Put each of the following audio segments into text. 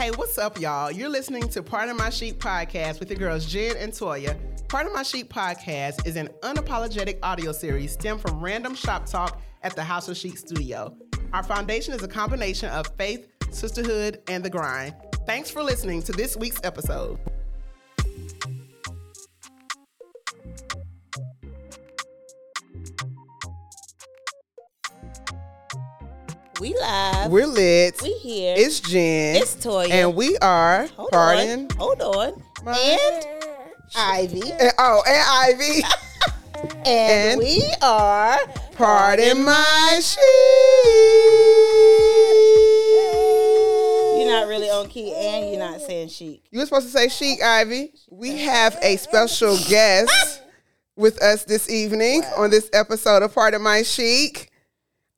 Hey, what's up, y'all? You're listening to Part of My Sheep podcast with your girls Jen and Toya. Part of My Sheep podcast is an unapologetic audio series stemmed from random shop talk at the House of Sheep studio. Our foundation is a combination of faith, sisterhood, and the grind. Thanks for listening to this week's episode. Live. We're lit. we here. It's Jen. It's Toya. And we are, Hold pardon, on. Hold on. My- And Ivy. and- oh, and Ivy. And, And- we are Pardon my sheep. You're not really on key and you're not saying chic. You were supposed to say chic, Ivy. We have a special guest with us this evening on this episode of Part of My Chic.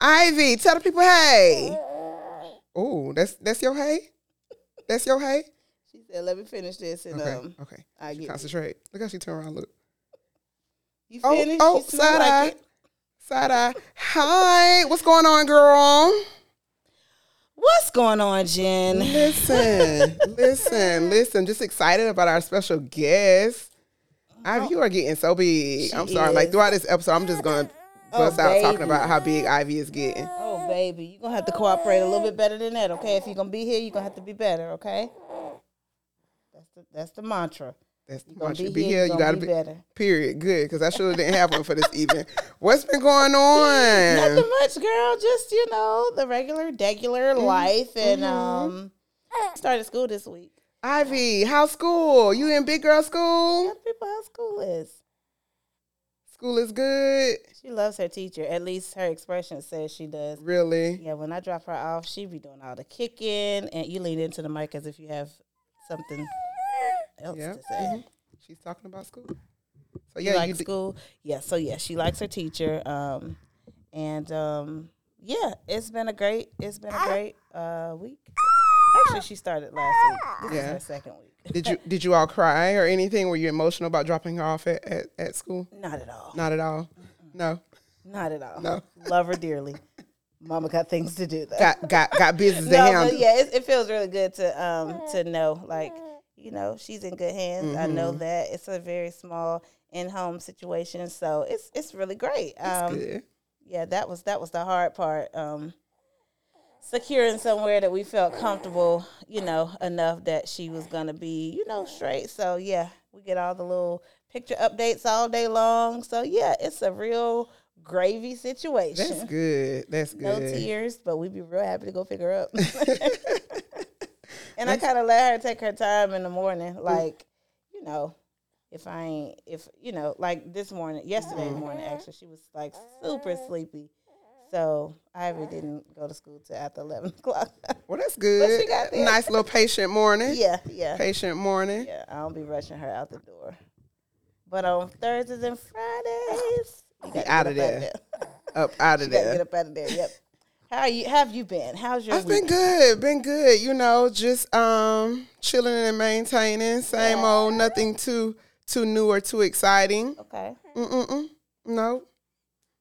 Ivy, tell the people hey. Oh, that's that's your hey? That's your hey? She said, let me finish this and Okay, um okay. I get Concentrate. Look how she turned around. Look. you Oh, finished. oh, side eye. it. Side eye. Hi. What's going on, girl? What's going on, Jen? Listen, listen, listen. Just excited about our special guest. Ivy, you are getting so big. She I'm sorry. Like throughout this episode, I'm just gonna Oh, bust out talking about how big Ivy is getting. Oh baby, you're gonna have to cooperate a little bit better than that, okay? If you're gonna be here, you're gonna have to be better, okay? That's the that's the mantra. That's You're gonna be be here, you gotta be be better. Period. Good, because I should didn't have one for this evening. What's been going on? Nothing much, girl. Just you know the regular, regular Mm-hmm. life, and um, started school this week. Ivy, how's school? You in big girl school? People how school is. School is good. She loves her teacher. At least her expression says she does. Really? Yeah, when I drop her off, she be doing all the kicking, and you lean into the mic as if you have something else to say. mhm. She's talking about school. So yeah, like you d- school. Yeah, so yeah, she likes her teacher. Um, and um, yeah, it's been a great, it's been a great uh week. Actually, she started last week. This Yeah. is her second week. Did you did you all cry or anything? Were you emotional about dropping her off at, at, at school? Not at all. Not at all. No. Not at all. No. Love her dearly. Mama got things to do though. Got got got business to no, handle. but yeah, it, it feels really good to um to know like you know she's in good hands. I know that it's a very small in home situation, so it's it's really great. That's Um, good. yeah, that was that was the hard part. Um, securing somewhere that we felt comfortable, you know, enough that she was gonna be, you know, straight. So yeah, we get all the little picture updates all day long. So yeah, it's a real gravy situation. That's good. That's good. No tears, but we'd be real happy to go pick her up. and I kind of let her take her time in the morning, like you know, if I ain't, if you know, like this morning, yesterday Mm-hmm. morning, actually, she was like super sleepy. So Ivy didn't go to school till after eleven o'clock. Well, that's good. there. Nice little patient morning. yeah, yeah, Patient morning. yeah. I don't be rushing her out the door. But on Thursdays and Fridays, you gotta outta get up there. out Up out of there. get up out of there. Yep. How are you? Have you been? How's your I've week? been good. Been good. You know, just um chilling and maintaining. Same old. Nothing too too new or too exciting. Okay. Mm mm mm. No.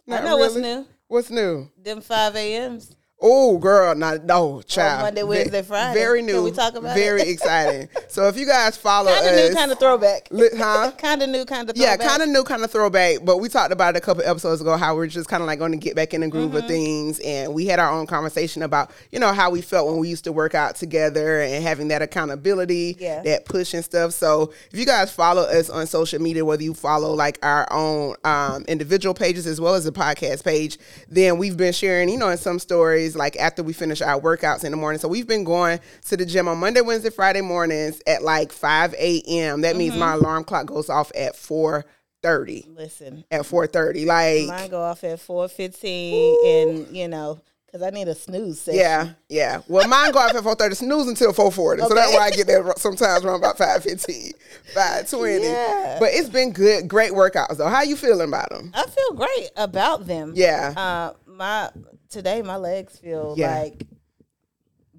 I know what's new. What's new? Them five a.m.s. Oh, girl, not no child. Monday, Wednesday, Friday. Very new. Can we talk about Very it? exciting. So if you guys follow Kind of us, new, kind of throwback. li- huh? kind of new, kind of throwback. Yeah, kind of new, kind of throwback. But we talked about it a couple episodes ago how we're just kind of like going to get back in the groove Mm-hmm. of things, and we had our own conversation about you know how we felt when we used to work out together and having that accountability, Yeah. that push and stuff. So if you guys follow us on social media, whether you follow like our own um, individual pages as well as the podcast page, then we've been sharing you know in some stories like after we finish our workouts in the morning. So we've been going to the gym on Monday, Wednesday, Friday mornings at like five a.m. That Mm-hmm. means my alarm clock goes off at four thirty Listen, at four thirty. Like mine go off at four fifteen, and you know, because I need a snooze session. yeah, yeah. Well, mine go off at four thirty. Snooze until four forty. So that's why I get there sometimes around about 5.15, 5.20. Yeah. But it's been good, great workouts though. How you feeling about them? I feel great about them. Yeah. Uh, my today my legs feel Yeah. like.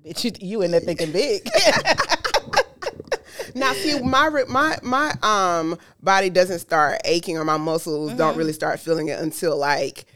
Bitch, you, you in there thinking big. Now, see, my my my um body doesn't start aching or my muscles Mm-hmm. don't really start feeling it until like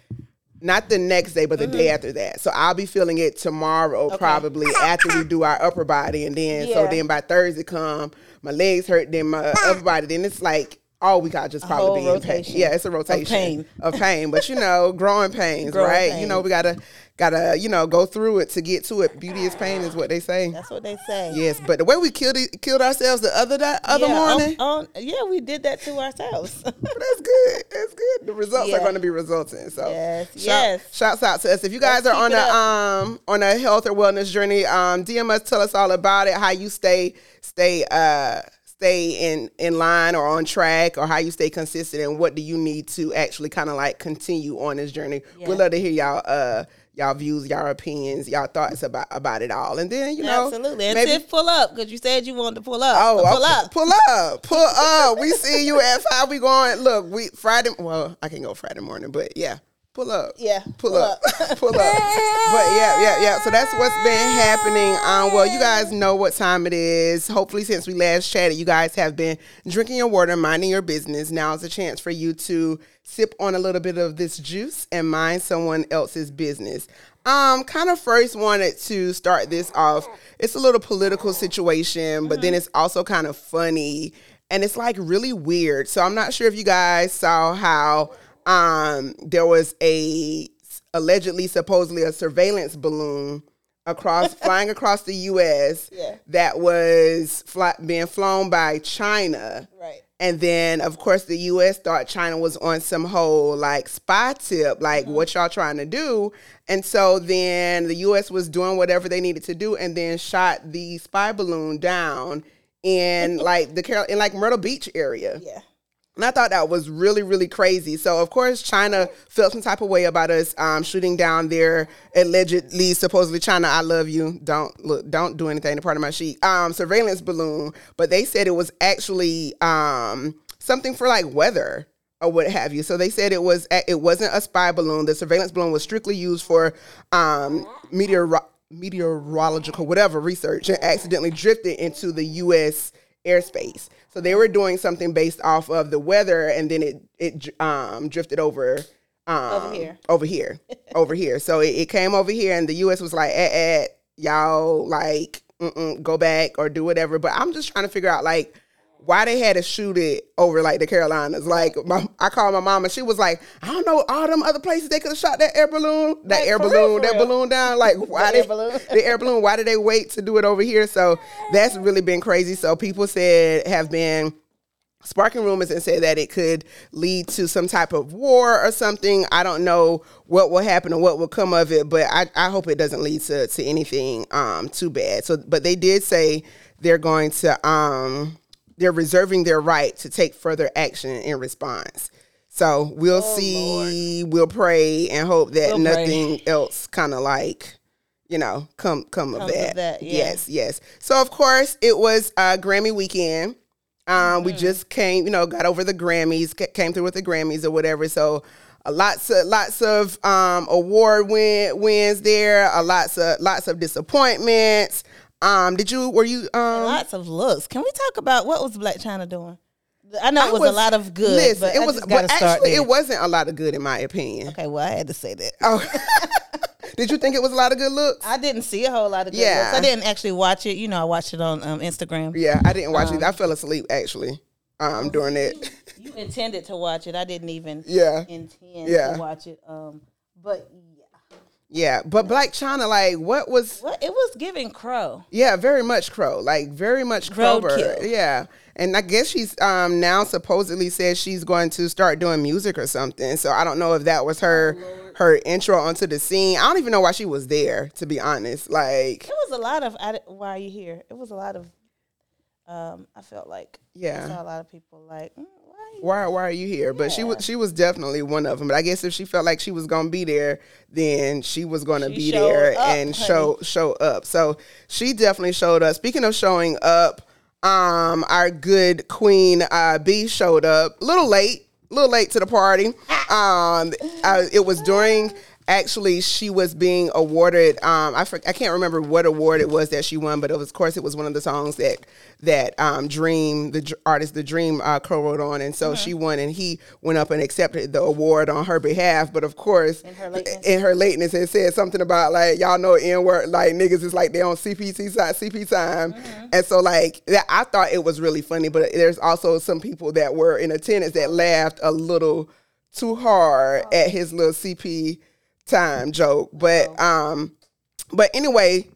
not the next day, but the day after that. So I'll be feeling it tomorrow, probably after we do our upper body, and then so then by Thursday come, my legs hurt, then my upper body, then it's like all week I'll just probably be in pain. Yeah, it's a rotation pain. of pain, but you know, growing pains, Growing right? You know, we gotta gotta you know go through it to get to it. Beauty is pain, is what they say. That's what they say. Yes, but the way we killed killed ourselves the other di- other yeah, morning, on- yeah, we did that to ourselves. that's good. That's good. The results are going to be resulting. So Yes, shout- yes. Shouts out to us. If you guys Let's are on a um on a health or wellness journey, um DM us, tell us all about it. How you stay stay uh stay in in line or on track, or how you stay consistent, and what do you need to actually kind of like continue on this journey. Yeah. We'd love to hear y'all uh y'all views, y'all opinions, y'all thoughts about about it all, and then you know Absolutely. And maybe pull up because you said you wanted to pull up. Oh, So pull okay. up. Pull up. Pull up. We see you at five. We going. Look, we Friday. Well, I can go Friday morning, but yeah, pull up. Yeah, pull, pull up. pull up. But yeah, yeah, yeah. So that's what's been happening. Um, well, you guys know what time it is. Hopefully, since we last chatted, you guys have been drinking your water, minding your business. Now is a chance for you to sip on a little bit of this juice and mind someone else's business. Um, kind of first wanted to start this off. It's a little political situation, but then it's also kind of funny and it's like really weird. So I'm not sure if you guys saw how um there was a allegedly supposedly a surveillance balloon across flying across the US Yeah. that was fly, being flown by China. Right. And then, of course, the U.S. thought China was on some whole like spy tip, like Mm-hmm. what y'all trying to do. And so then the U.S. was doing whatever they needed to do, and then shot the spy balloon down in like the Carolina like Myrtle Beach area. Yeah. And I thought that was really, really crazy. So of course China felt some type of way about us um, shooting down their allegedly, supposedly China, I love you. Don't look, don't do anything to part of my sheet. Um, surveillance balloon, but they said it was actually um, something for like weather or what have you. So they said it was it wasn't a spy balloon. The surveillance balloon was strictly used for um, meteor meteorological whatever research and accidentally drifted into the U.S. airspace. So they were doing something based off of the weather, and then it it um, drifted over. Um, Over here. over here, over here. So it, it came over here, and the U.S. was like, "Eh, eh, y'all like go back or do whatever." But I'm just trying to figure out like why they had to shoot it over like the Carolinas. Like my, I called my mom, and she was like, "I don't know all them other places they could have shot that air balloon, that Like, air balloon, real, that real. balloon down. Like why The they air balloon. the air balloon? Why did they wait to do it over here?" So that's really been crazy. So people said have been sparking rumors and said that it could lead to some type of war or something. I don't know what will happen or what will come of it, but I, I hope it doesn't lead to, to anything um, too bad. So, but they did say they're going to um, they're reserving their right to take further action in response. So we'll see. We'll pray and hope that Oh, We'll pray. nothing else kind of like you know come come of Comes of that. that, yeah. Yes, yes. So of course it was uh, Grammy weekend. Um, we just came, you know, got over the Grammys, ca- came through with the Grammys or whatever. So, lots of lots of um, award win, wins there. Uh, lots of lots of disappointments. Um, did you were you um? Lots of looks. Can we talk about what was Blac Chyna doing? I know it was, a lot of good, Listen, but it I was, but actually, it wasn't a lot of good in my opinion. Okay, well, I had to say that. Oh, did you think it was a lot of good looks? I didn't see a whole lot of good Yeah. looks. I didn't actually watch it. You know, I watched it on um, Instagram. yeah, I didn't watch it. I fell asleep actually um during it. You intended to watch it. I didn't even Yeah. intend Yeah. to watch it. Um, but yeah, but Blac Chyna, like, what was what it was giving Crow. Yeah, very much Crow. Like very much. Roadkill. Yeah. And I guess she's um now supposedly says she's going to start doing music or something. So I don't know if that was her her intro onto the scene. I don't even know why she was there, to be honest. Like It was a lot of. I, why are you here? It was a lot of. Um, I felt like I Yeah. saw a lot of people like, mm, why are you why are you here? But she was she was definitely one of them. But I guess if she felt like she was gonna be there, then she was gonna She be there up, and show show up. So she definitely showed up. Speaking of showing up, um, our good Queen uh, B showed up a little late, a little late to the party. Um, uh, it was during actually she was being awarded. Um, I for, I can't remember what award it was that she won, but it was, of course, it was one of the songs that that um, Dream, the dr- artist, the Dream uh, co-wrote on, and so she won, and he went up and accepted the award on her behalf. But of course, In her lateness. in her lateness, it said something about like y'all know n word like niggas is like they on CPT side CP time, and so like that I thought it was really funny, but there's also some people that were in attendance that laughed a little too hard at his little CP time joke, but um, but anyway.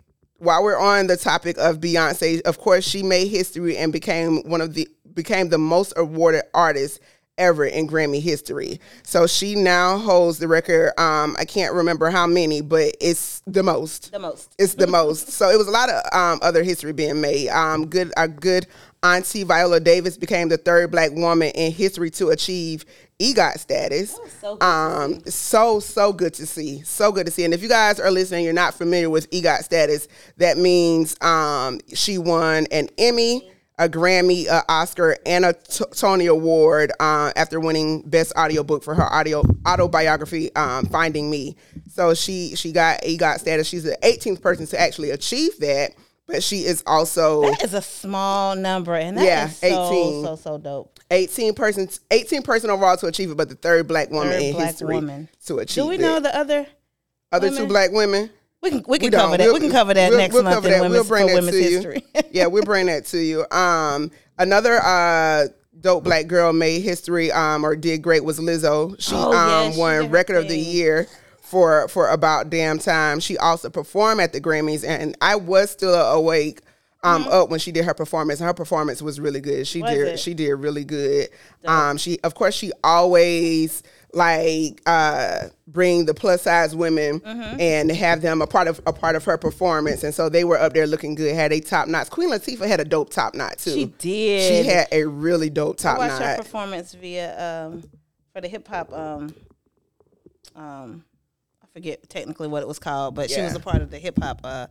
While we're on the topic of Beyonce, of course, she made history and became one of the became the most awarded artist ever in Grammy history. So she now holds the record. Um, I can't remember how many, but it's the most. The most. It's the most. So it was a lot of um, other history being made. Um, good, our good auntie Viola Davis became the third black woman in history to achieve EGOT status. so um, so so good to see. So good to see. And if you guys are listening, you're not familiar with EGOT status. That means um, she won an Emmy a Grammy, a Oscar, and a T- Tony Award uh, after winning Best Audiobook for her audio autobiography, um, Finding Me. So she she got EGOT status. She's the 18th person to actually achieve that, but she is also That is a small number, and that is Yeah, so 18. so so dope. 18 person 18 person overall to achieve it, but the third black woman Third in black history woman. to achieve Do we know the other? other two black women? We can we can We cover that. We'll- we can cover that we'll- next we'll month in women's We'll bring for that women's to you. history. yeah, we'll bring that to you. Um, another uh dope black girl made history um or did great was Lizzo. She Oh, yeah, um she won her record of the year for for about damn time. She also performed at the Grammys and I was still awake um up when she did her performance and her performance was really good. She Was did it? she did really good. Um she of course she always like uh bring the plus size women Mm-hmm. and have them a part of a part of her performance and so they were up there looking good had a top knot queen latifah had a dope top knot too She did. she had a really dope I top watched her performance via um for the hip hop um um I forget technically what it was called, but she was a part of the hip hop uh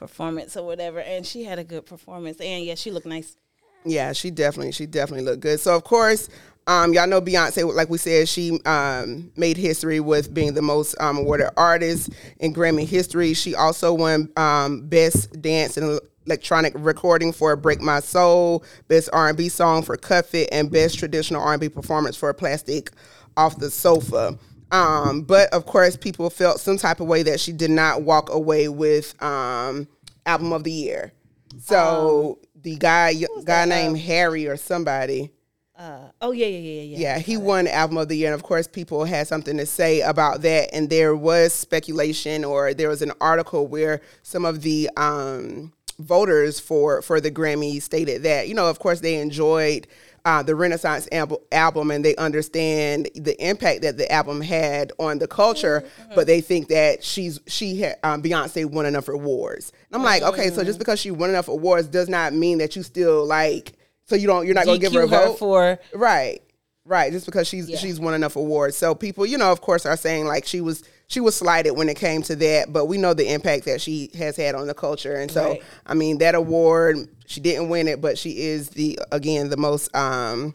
performance or whatever, and she had a good performance, and yeah, she looked nice. Yeah, she definitely, she definitely looked good. So of course, um, y'all know Beyonce, like we said, she um, made history with being the most um, awarded artist in Grammy history. She also won um, Best Dance and Electronic Recording for "Break My Soul," Best R&B Song for "Cuff It," and Best Traditional R&B Performance for "Plastic Off the Sofa." Um, but of course, people felt some type of way that she did not walk away with um, album of the year. So the guy, guy named Harry or somebody, Uh, oh yeah, yeah, yeah, yeah. yeah, he won album of the year, and of course, people had something to say about that. And there was speculation, or there was an article where some of the um, voters for for the Grammy stated that you know, of course, they enjoyed. Uh, the Renaissance al- album, and they understand the impact that the album had on the culture, but they think that she's she had um, Beyonce won enough awards. And I'm like, okay, so just because she won enough awards does not mean that you still like, so you don't, you're not gonna give her a DQ her vote for Right. Right. Just because she's Yeah. she's won enough awards. So people, you know, of course are saying like she was she was slighted when it came to that, but we know the impact that she has had on the culture. And so Right. I mean that award, she didn't win it, but she is the again the most um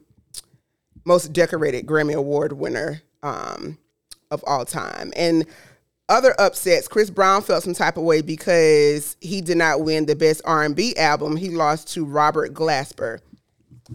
most decorated Grammy Award winner um of all time. And other upsets, Chris Brown felt some type of way because he did not win the best R&B album. He lost to Robert Glasper.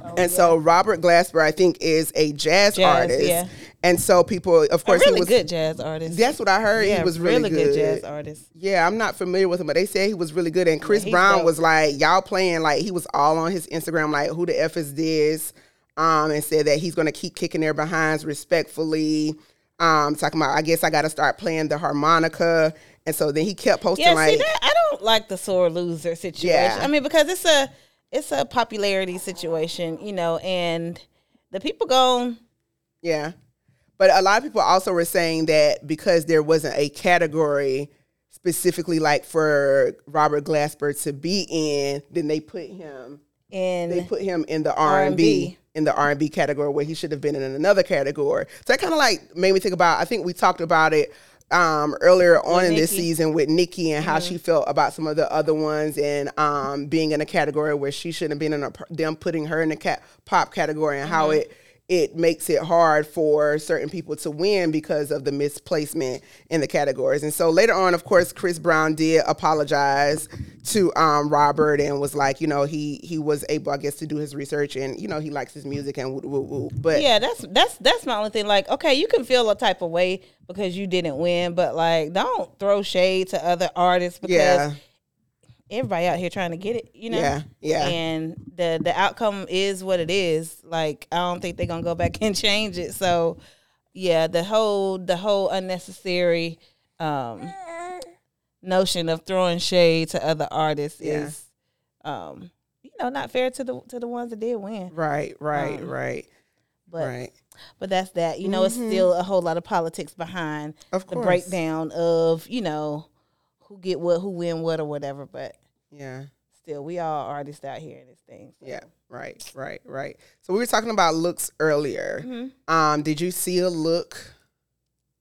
Oh, and so Robert Glasper, I think, is a jazz, Jazz, artist. yeah. And so people, of a course, really he was a good jazz artist. That's what I heard. yeah, he was really, good. jazz artist. Yeah, I'm not familiar with him, but they said he was really good. And Chris he's Brown dope. was like, y'all playing like he was all on his Instagram, like who the f is this? Um, and said that he's gonna keep kicking their behinds respectfully. Um, talking about, I guess I got to start playing the harmonica. And so then he kept posting Yeah, like, see that I don't like the sore loser situation. Yeah. I mean, because it's a it's a popularity situation, you know, and the people go, Yeah. But a lot of people also were saying that because there wasn't a category specifically like for Robert Glasper to be in, then they put him in they put him in the R and B in the R and B category where he should have been in another category. So that kind of like made me think about. I think we talked about it um, earlier on in this season with Nikki and how she felt about some of the other ones and um, being in a category where she shouldn't have been in a them putting her in the cat pop category and how it it makes it hard for certain people to win because of the misplacement in the categories. And so later on, of course, Chris Brown did apologize to um, Robert and was like, you know, he he was able, I guess, to do his research and you know he likes his music and woo, woo, woo. But yeah, that's that's that's my only thing. Like, okay, you can feel a type of way because you didn't win, but like, don't throw shade to other artists because yeah, everybody out here trying to get it, you know. Yeah, yeah. And the the outcome is what it is. Like I don't think they're gonna go back and change it. So yeah, the whole the whole unnecessary um notion of throwing shade to other artists Yeah. is um you know not fair to the to the ones that did win. right, right, Um, right, But right. but that's that. You know, it's still a whole lot of politics behind Of the breakdown of, you know, who get what, who win what or whatever. But Yeah. still we all artists out here in this thing. so. Yeah, right, right, right. So we were talking about looks earlier. Mhm. Um, did you see a look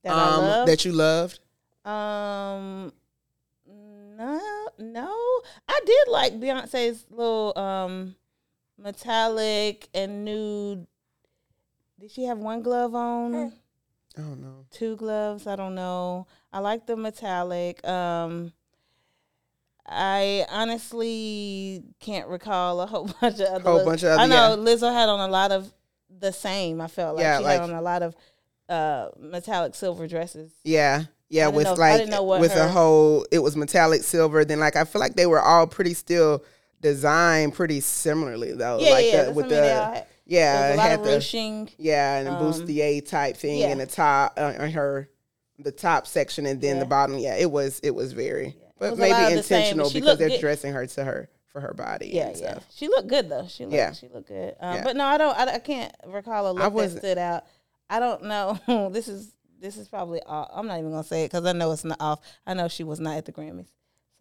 That um, that you loved? Um, no, no. I did like Beyonce's little um metallic and nude. Did she have one glove on? Oh no. Two gloves? I don't know. I like the metallic. Um, I honestly can't recall a whole bunch of other. Whole looks. bunch of other- I know yeah. Lizzo had on a lot of the same. I felt like Yeah, she like- had on a lot of uh metallic silver dresses. Yeah, yeah. With know- like know with her- a whole, it was metallic silver. Then like I feel like they were all pretty still designed pretty similarly though. Yeah, like yeah. the, with what I mean. The yeah, a lot had of the yeah and a um, bustier type thing yeah. in the top uh, on her the top section and then Yeah. the bottom. Yeah, it was it was very, but was maybe of the same, intentional because they're good. dressing her to her for her body. Yeah, yeah. She looked good though. She looked, Yeah. she looked good. Um, Yeah. But no, I don't. I, I can't recall a look that stood out. I don't know. this is this is probably off. I'm not even gonna say it because I know it's not off. I know she was not at the Grammys.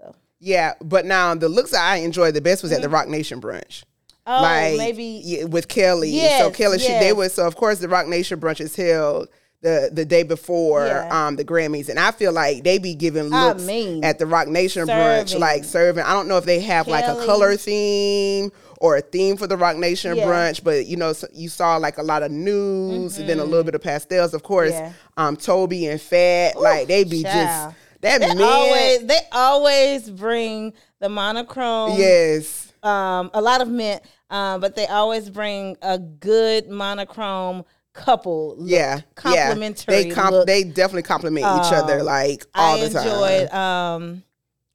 So Yeah, but now the looks I enjoyed the best was at the Roc Nation brunch. Oh, like maybe yeah, with Kelly. so Yes, Kelly, she they yes. was so of course the Roc Nation brunch is held the the day before Yeah. um the Grammys, and I feel like they be giving I looks mean, at the Roc Nation brunch, like serving. I don't know if they have like a color theme or a theme for the Roc Nation Yeah. brunch, but you know so you saw like a lot of nudes and then a little bit of pastels. Of course, Mm-hmm. Yeah. um Tobe and Fat, like they be child. just that they always they always bring the monochrome. yes. Um, a lot of men, um, but they always bring a good monochrome couple. Look, Yeah, complimentary. Yeah. They comp- look. they definitely compliment each other Um, like all I the time. enjoyed um,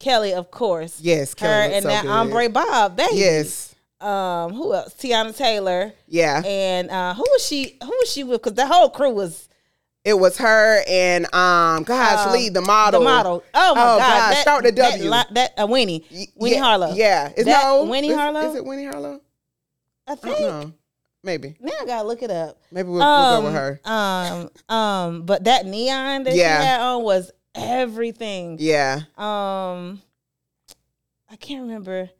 Kelly, of course. Yes, her Kelly looked and so that good. Ombre Bob, baby. Yes, Um, who else? Teyana Taylor. yeah. And uh, who was she? Who was she with? Because the whole crew was It was her and um, gosh, um, Lee, the model. The model. Oh my Oh, god! God, That, start that W. li- That, uh, Winnie. Winnie yeah, Harlow. Yeah, is That- no Winnie is- Harlow? Is it Winnie Harlow? I I think. know. Maybe. Now I gotta look it up. Maybe we'll, we'll go with Um, her. Um, um, but that neon that Yeah. she had on was everything. Yeah. Um, I can't remember.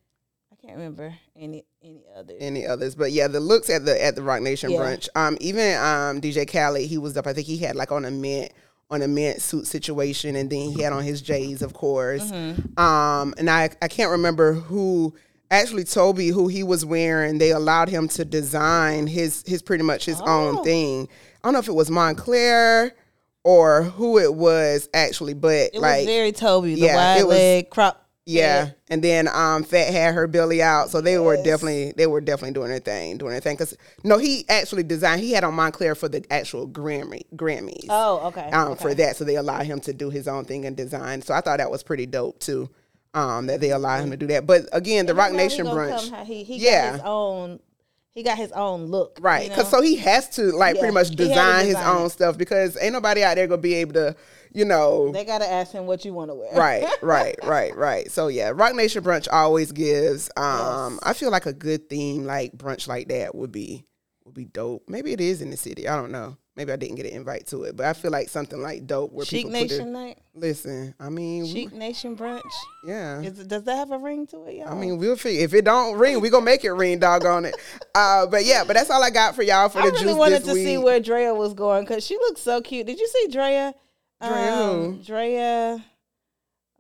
I can't remember any any others. Any others? But yeah, the looks at the at the Roc Nation Yeah. brunch. Um, even um DJ Khaled, he was up. I think he had like on a mint on a mint suit situation, and then he had on his J's, of course. Mm-hmm. Um, and I I can't remember who actually Tobe who he was wearing. They allowed him to design his his pretty much his own Oh. thing. I don't know if it was Moncler or who it was actually, but It like was very Tobe, the yeah, wide it was- leg crop. yeah, and then um, Fat had her belly out, so they were definitely they were definitely doing their thing, doing their thing. Cause no, he actually designed. He had on Moncler for the actual Grammy Grammys. Oh, okay. um, okay. for that, so they allowed him to do his own thing and design. So I thought that was pretty dope too. Um, that they allow him to do that. But again, the And Roc Nation brunch, come He, he Yeah. got his own. He got his own look. right? you Because know? so he has to like Yeah, pretty much to design his own it. stuff because ain't nobody out there gonna be able to, you know, they gotta ask him what you want to wear. right, right, right, right. So yeah, Roc Nation brunch always gives. Um, Yes. I feel like a good theme like brunch like that would be would be dope. Maybe it is in the city. I don't know. Maybe I didn't get an invite to it, but I feel like something like dope where Chic people Nation put night. Listen, I mean, we- Chic Nation brunch. yeah. Is does that have a ring to it, y'all? I mean, we'll figure. If it don't ring, we gonna make it ring. Doggone it. Uh, but yeah, but that's all I got for y'all for I the really juice wanted to week. see where Drea was going because she looks so cute. Did you see Drea? Drea Um. Drea.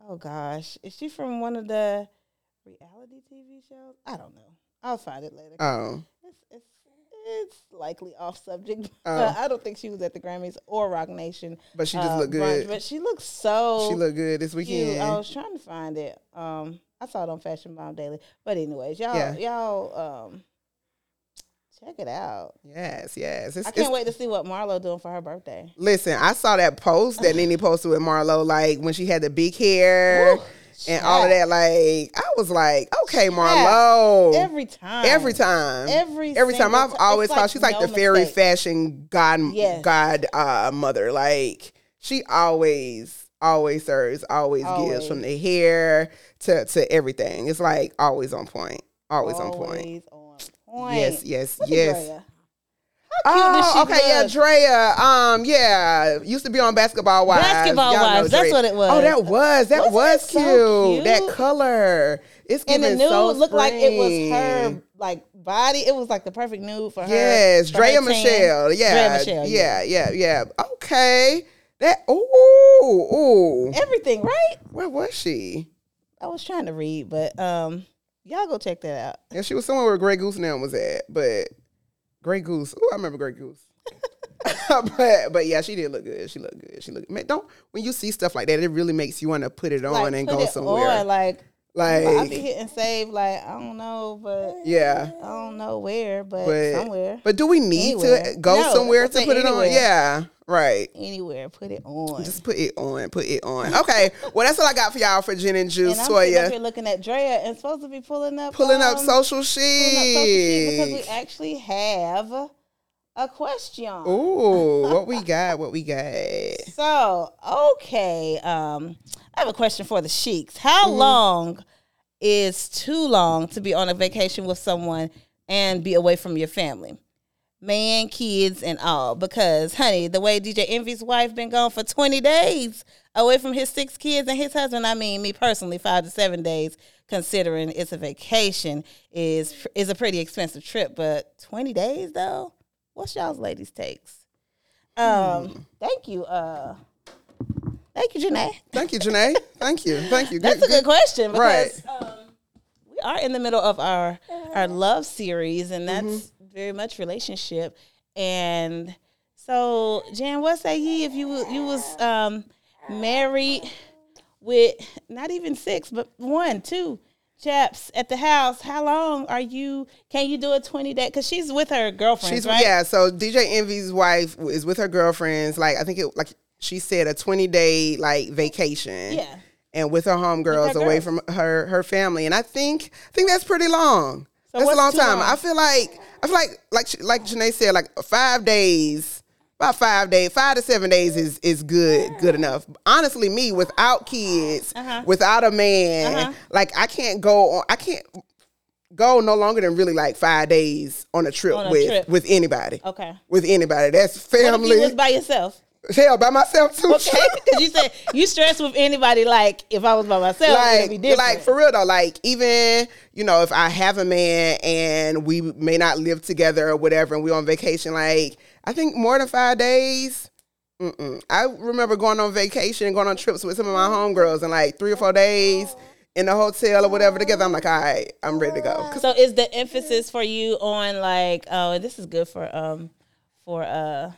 Oh gosh, is she from one of the reality TV shows? I don't know. I'll find it later. oh, It's, likely off subject. Oh. I don't think she was at the Grammys or Roc Nation. But she just uh, looked brunch, good. but she looks so She looked good this cute. weekend. I was trying to find it. Um, I saw it on Fashion Bomb Daily. But anyways, y'all, Yeah. y'all, um, check it out. yes, yes. It's, I can't wait to see what Marlo doing for her birthday. Listen, I saw that post that Nene posted with Marlo, like when she had the big hair Woo, and all of that. Like, I was like, okay, Marlo. Every time. Every time. Every Every time. I've always it's thought like she's like the fairy fashion god Yes. god uh mother. Like she always, always serves, always, gives from the hair to to everything. It's like always on point. Always, on point. Always on point. Yes, yes, Look yes. Drea. How cute does she Oh, okay, yeah. Drea. Um, yeah, used to be on Basketball Wives. Basketball Y'all Wives, that's what it was. Oh, that was that Wasn't was cute. so cute? That color, it's cute. And the nude so looked like it was her like body. It was like the perfect nude for her. Yes, for Drea tan. Michelle. Yeah, Drea Michelle. yeah, yeah, yeah. Okay, that. Ooh, ooh. Everything, right? Where was she? I was trying to read, but um, y'all go check that out. Yeah, she was somewhere where Grey Goose now was at, but Grey Goose. Oh, I remember Grey Goose. but but yeah, she did look good. She looked good. She looked. Man, don't when you see stuff like that, it really makes you want to put it on Like, and go somewhere. on, like, like I'll be hitting save. Like I don't know, but yeah. I don't know where, but, But somewhere, but do we need Anywhere. to go No, somewhere to put it anywhere. on? Yeah, right. anywhere, put it on. Just put it on. Put it on. Okay. well, that's all I got for y'all for Gin and Juice. and I'm up Toya here looking at Drea and supposed to be pulling up, pulling up um, social pulling up social sheet because we actually have a question. Ooh, what we got? What we got? So, okay, um, I have a question for the Sheiks. How Mm-hmm. long is too long to be on a vacation with someone and be away from your family? Man, kids, and all. Because, honey, the way DJ Envy's wife been gone for 20 days away from his six kids and his husband, I mean, me personally, five to seven days, considering it's a vacation, is is a pretty expensive trip. But 20 days, though? What's y'all's ladies' takes? Um, thank you. Uh, thank you, Janae. Thank you, Janae. Thank you. Thank you. That's a good question Right. because um, we are in the middle of our our love series, and that's Mm-hmm. very much relationship. And so, Jan, what say ye if you you was um, married with not even six, but one, two chaps at the house? How long are you? Can you do a twenty day? Because she's with her girlfriend, She's right? yeah. So DJ Envy's wife is with her girlfriends. Like I think it like she said a twenty day like vacation. Yeah. And with her homegirls away girls. from her her family, and I think I think that's pretty long. that's a long time. long? I feel like I feel like like she- like Janae said, like five days, about five days, five to seven days is is good, good enough. Honestly, me without kids, Uh-huh. without a man, Uh-huh. like I can't go on. I can't go no longer than really like five days on a trip On a with trip. with anybody. Okay. With anybody, that's What you family. was by yourself? Hell, by myself too. Okay, because you said you stress with anybody. Like if I was by myself, like, like for real though, like even you know if I have a man and we may not live together or whatever, and we're on vacation, like I think more than five days. Mm-mm. I remember going on vacation and going on trips with some of my homegirls, and like three or four days in the hotel or whatever together. I'm like, all right, I'm ready to go. So is the emphasis for you on like oh this is good for um for uh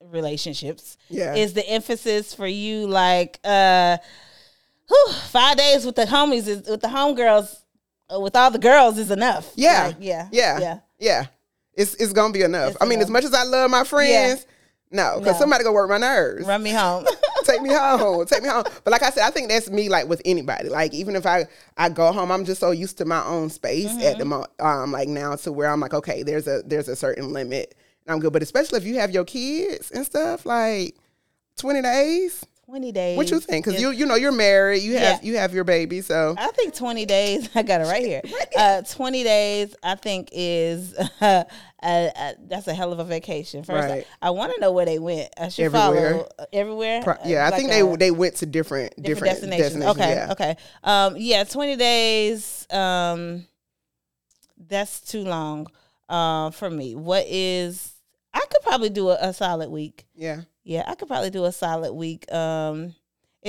relationships. Yeah. Is the emphasis for you like uh whew, five days with the homies is with the homegirls uh, with all the girls is enough. Yeah. Like, yeah. Yeah. Yeah. Yeah. It's it's gonna be enough. It's I mean, as much as I love my friends, no, because No. somebody gonna work my nerves. Run me home. take me home take me home but like i said i think that's me like with anybody like even if i i go home i'm just so used to my own space at the Mm-hmm. um like now to where i'm like okay there's a there's a certain limit and i'm good but especially if you have your kids and stuff like 20 days Twenty days. what you think because you you know you're married you have Yeah. you have your baby so I think 20 days, I got it right here. Uh, 20 days, I think, is uh, uh, that's a hell of a vacation. First, Right. I, want to know where they went. I should Everywhere. follow uh, everywhere. pro- Uh, yeah i like think a- they they went to different different, different, destinations. Okay, yeah. okay. Um, yeah, 20 days, um, that's too long uh, for me. What is, I could probably do a, a solid week. yeah Yeah, I could probably do a solid week. Um,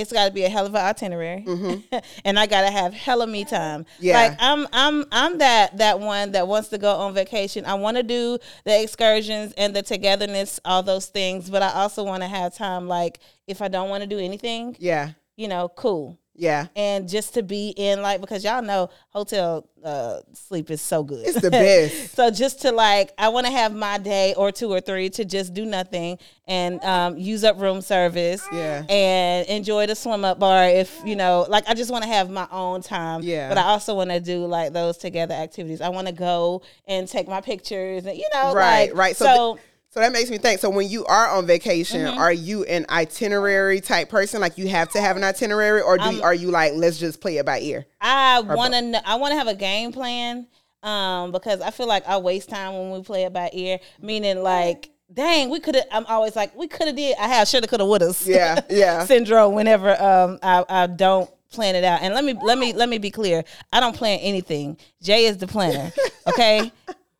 it's got to be a hell of an itinerary, and I got to have hella me time. Mm-hmm. Yeah. like I'm I'm I'm that that one that wants to go on vacation. I want to do the excursions and the togetherness, all those things, but I also want to have time. Like if I don't want to do anything, Yeah. you know, cool. Yeah. And just to be in like because y'all know hotel uh, sleep is so good. It's the best. so just to like, I want to have my day or two or three to just do nothing and um, use up room service. Yeah. And enjoy the swim up bar if you know, like I just want to have my own time. Yeah. But I also want to do like those together activities. I want to go and take my pictures and you know, Right, like, right. So, So. th- so that makes me think. So when you are on vacation, Mm-hmm. are you an itinerary type person? Like you have to have an itinerary, or do you, are you like let's just play it by ear? I want to. know I want to have a game plan, um, because I feel like I waste time when we play it by ear. Meaning, like, dang, we could have. I'm always like, we could have did. I have shoulda, coulda, woulda. Yeah, yeah. syndrome. Whenever um, I, I don't plan it out, and let me let me let me be clear. I don't plan anything. Jay is the planner. Okay.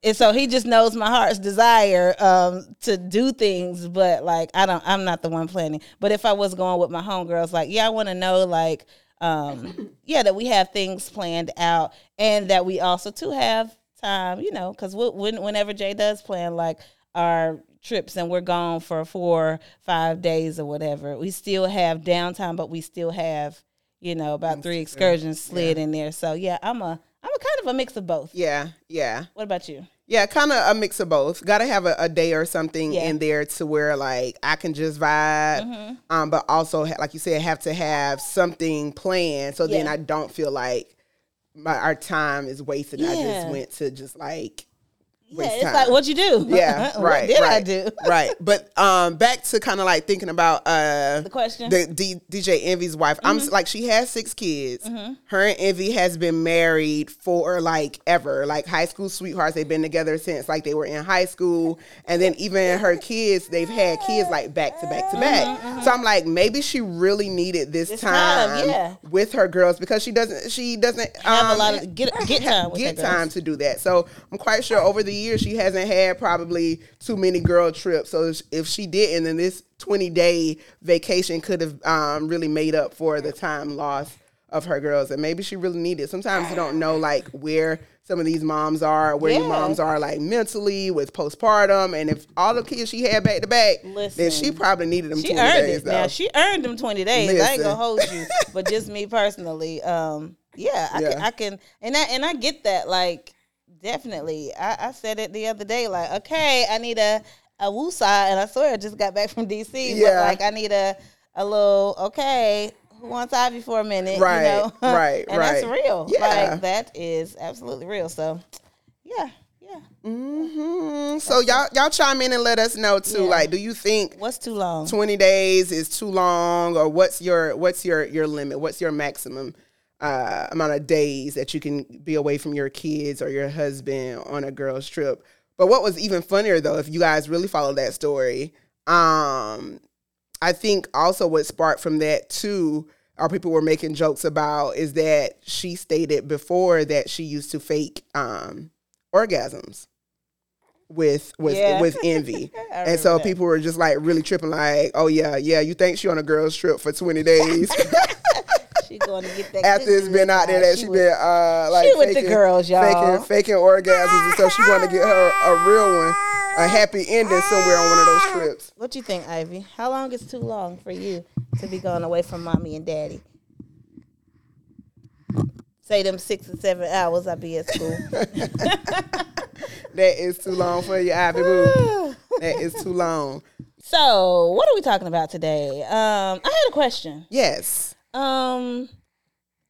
And so he just knows my heart's desire um, to do things, but like I don't, I'm not the one planning. But if I was going with my homegirls, like yeah, I want to know like um, yeah that we have things planned out, and that we also too have time, you know, because when, whenever Jay does plan like our trips and we're gone for four, five days or whatever, we still have downtime, but we still have you know about three excursions slid in there. So yeah, I'm a I'm a kind of a mix of both. Yeah, yeah, What about you? yeah. Kind of a mix of both. Got to have a, a day or something Yeah. in there to where like I can just vibe, Mm-hmm. um, but also like you said, have to have something planned so then I don't feel like my our time is wasted. I just went to just like Yeah, it's time. like what you do. Yeah, what right. did right, I do? right. But um, back to kind of like thinking about uh The question. the D- DJ Envy's wife. I'm Mm-hmm. s- like she has six kids. Her and Envy has been married for like ever, like high school sweethearts. They've been together since like they were in high school, and then even her kids, they've had kids like back to back to back. So I'm like, maybe she really needed this, Mm-hmm, This time, time, yeah. with her girls because she doesn't she doesn't Have a um, lot of get get time. With get time to do that. So I'm quite sure over the years she hasn't had probably too many girl trips. So if- she didn't, then this 20 day vacation could have um, really made up for the time lost of her girls, and maybe she really needed. Sometimes you don't know like where some of these moms are, where your moms are like mentally with postpartum, and if all the kids she had back to back, then she probably needed them. She 20 earned days, it. Now she earned them twenty days. I ain't gonna hold you, but just me personally, um, yeah, I can, Yeah. I can, and I and I get that. Like, definitely, I, I said it the other day. Like, okay, I need a a woosah, and I swear I just got back from DC. Yeah. but like I need a a little okay. Who wants Ivy for a minute? Right, you know? right, and that's real. Yeah. Like that is absolutely real. So, yeah, yeah. hmm So y'all y'all chime in and let us know too. Yeah. Like, do you think What's too long? 20 days is too long or what's your what's your your limit what's your maximum uh, amount of days that you can be away from your kids or your husband on a girl's trip but what was even funnier though if you guys really follow that story um i think also what sparked from that too or people were making jokes about is that she stated before that she used to fake um orgasms with with Yeah. with envy and so that. people were just like really tripping like oh yeah yeah you think she on a girl's trip for 20 days She going to get that. after it's been out there that she was- been uh like she with the girls, y'all. faking faking orgasms and so she want to get her a real one a happy ending somewhere on one of those trips What do you think, Ivy? How long is too long for you to be going away from mommy and daddy? Say them six or seven hours I be at school. that is too long for you Ivy boo that is too long so, what are we talking about today? Um, I had a question. yes Um,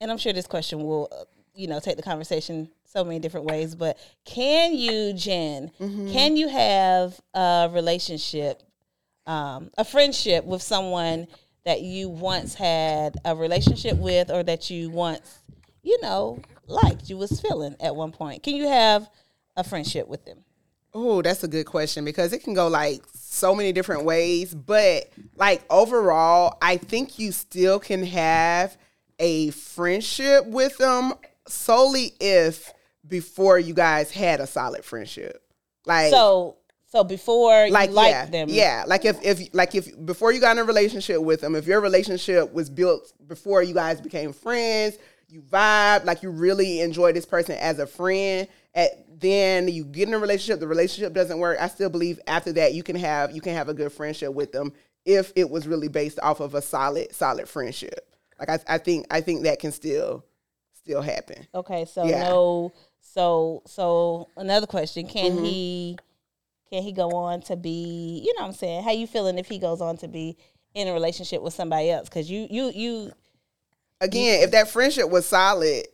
and I'm sure this question will, uh, you know, take the conversation so many different ways. But can you, Jen, can you have a relationship, um, a friendship with someone that you once had a relationship with, or that you once, you know, liked, you was feeling at one point? Can you have a friendship with them? Oh, that's a good question because it can go like so many different ways. But like overall, I think you still can have a friendship with them solely if before you guys had a solid friendship. Like So, So before you like liked yeah, them, yeah. Like if if like if before you got in a relationship with them, if your relationship was built before you guys became friends, you vibe, like you really enjoy this person as a friend. At then you get in a relationship, the relationship doesn't work. I still believe after that you can have you can have a good friendship with them if it was really based off of a solid solid friendship. Like I, I think I think that can still still happen. Okay, so Yeah. no, so so another question: Can Mm-hmm. he can he go on to be? You know, what I'm saying, how you feeling if he goes on to be in a relationship with somebody else? Because you you you Again, if that friendship was solid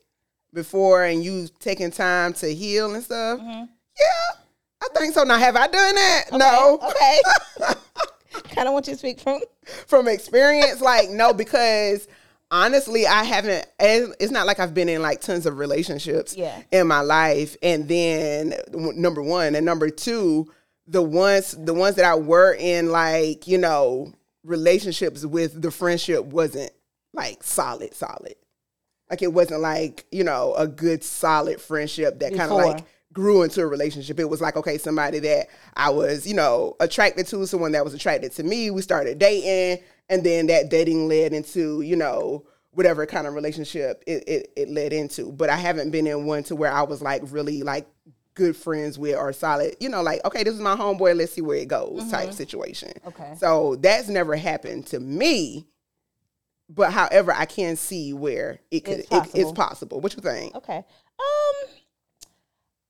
before and you taking time to heal and stuff, Mm-hmm. yeah, I think so. Now, have I done that? No. okay. kind of want you to speak from. From experience, like no, because honestly, I haven't. and It's not like I've been in like tons of relationships Yeah. in my life, and then number one and number two, the ones the ones that I were in, like you know, relationships with the friendship wasn't like solid, solid. Like it wasn't like you know a good solid friendship that kind of like grew into a relationship. It was like okay, somebody that I was you know attracted to, someone that was attracted to me. We started dating, and then that dating led into you know whatever kind of relationship it, it, it led into. But I haven't been in one to where I was like really like good friends with or solid, you know, like, okay, this is my homeboy, let's see where it goes type mm-hmm. situation. Okay. So that's never happened to me. But however, I can see where it could It's it- it's possible. possible. What you think? Okay. Um,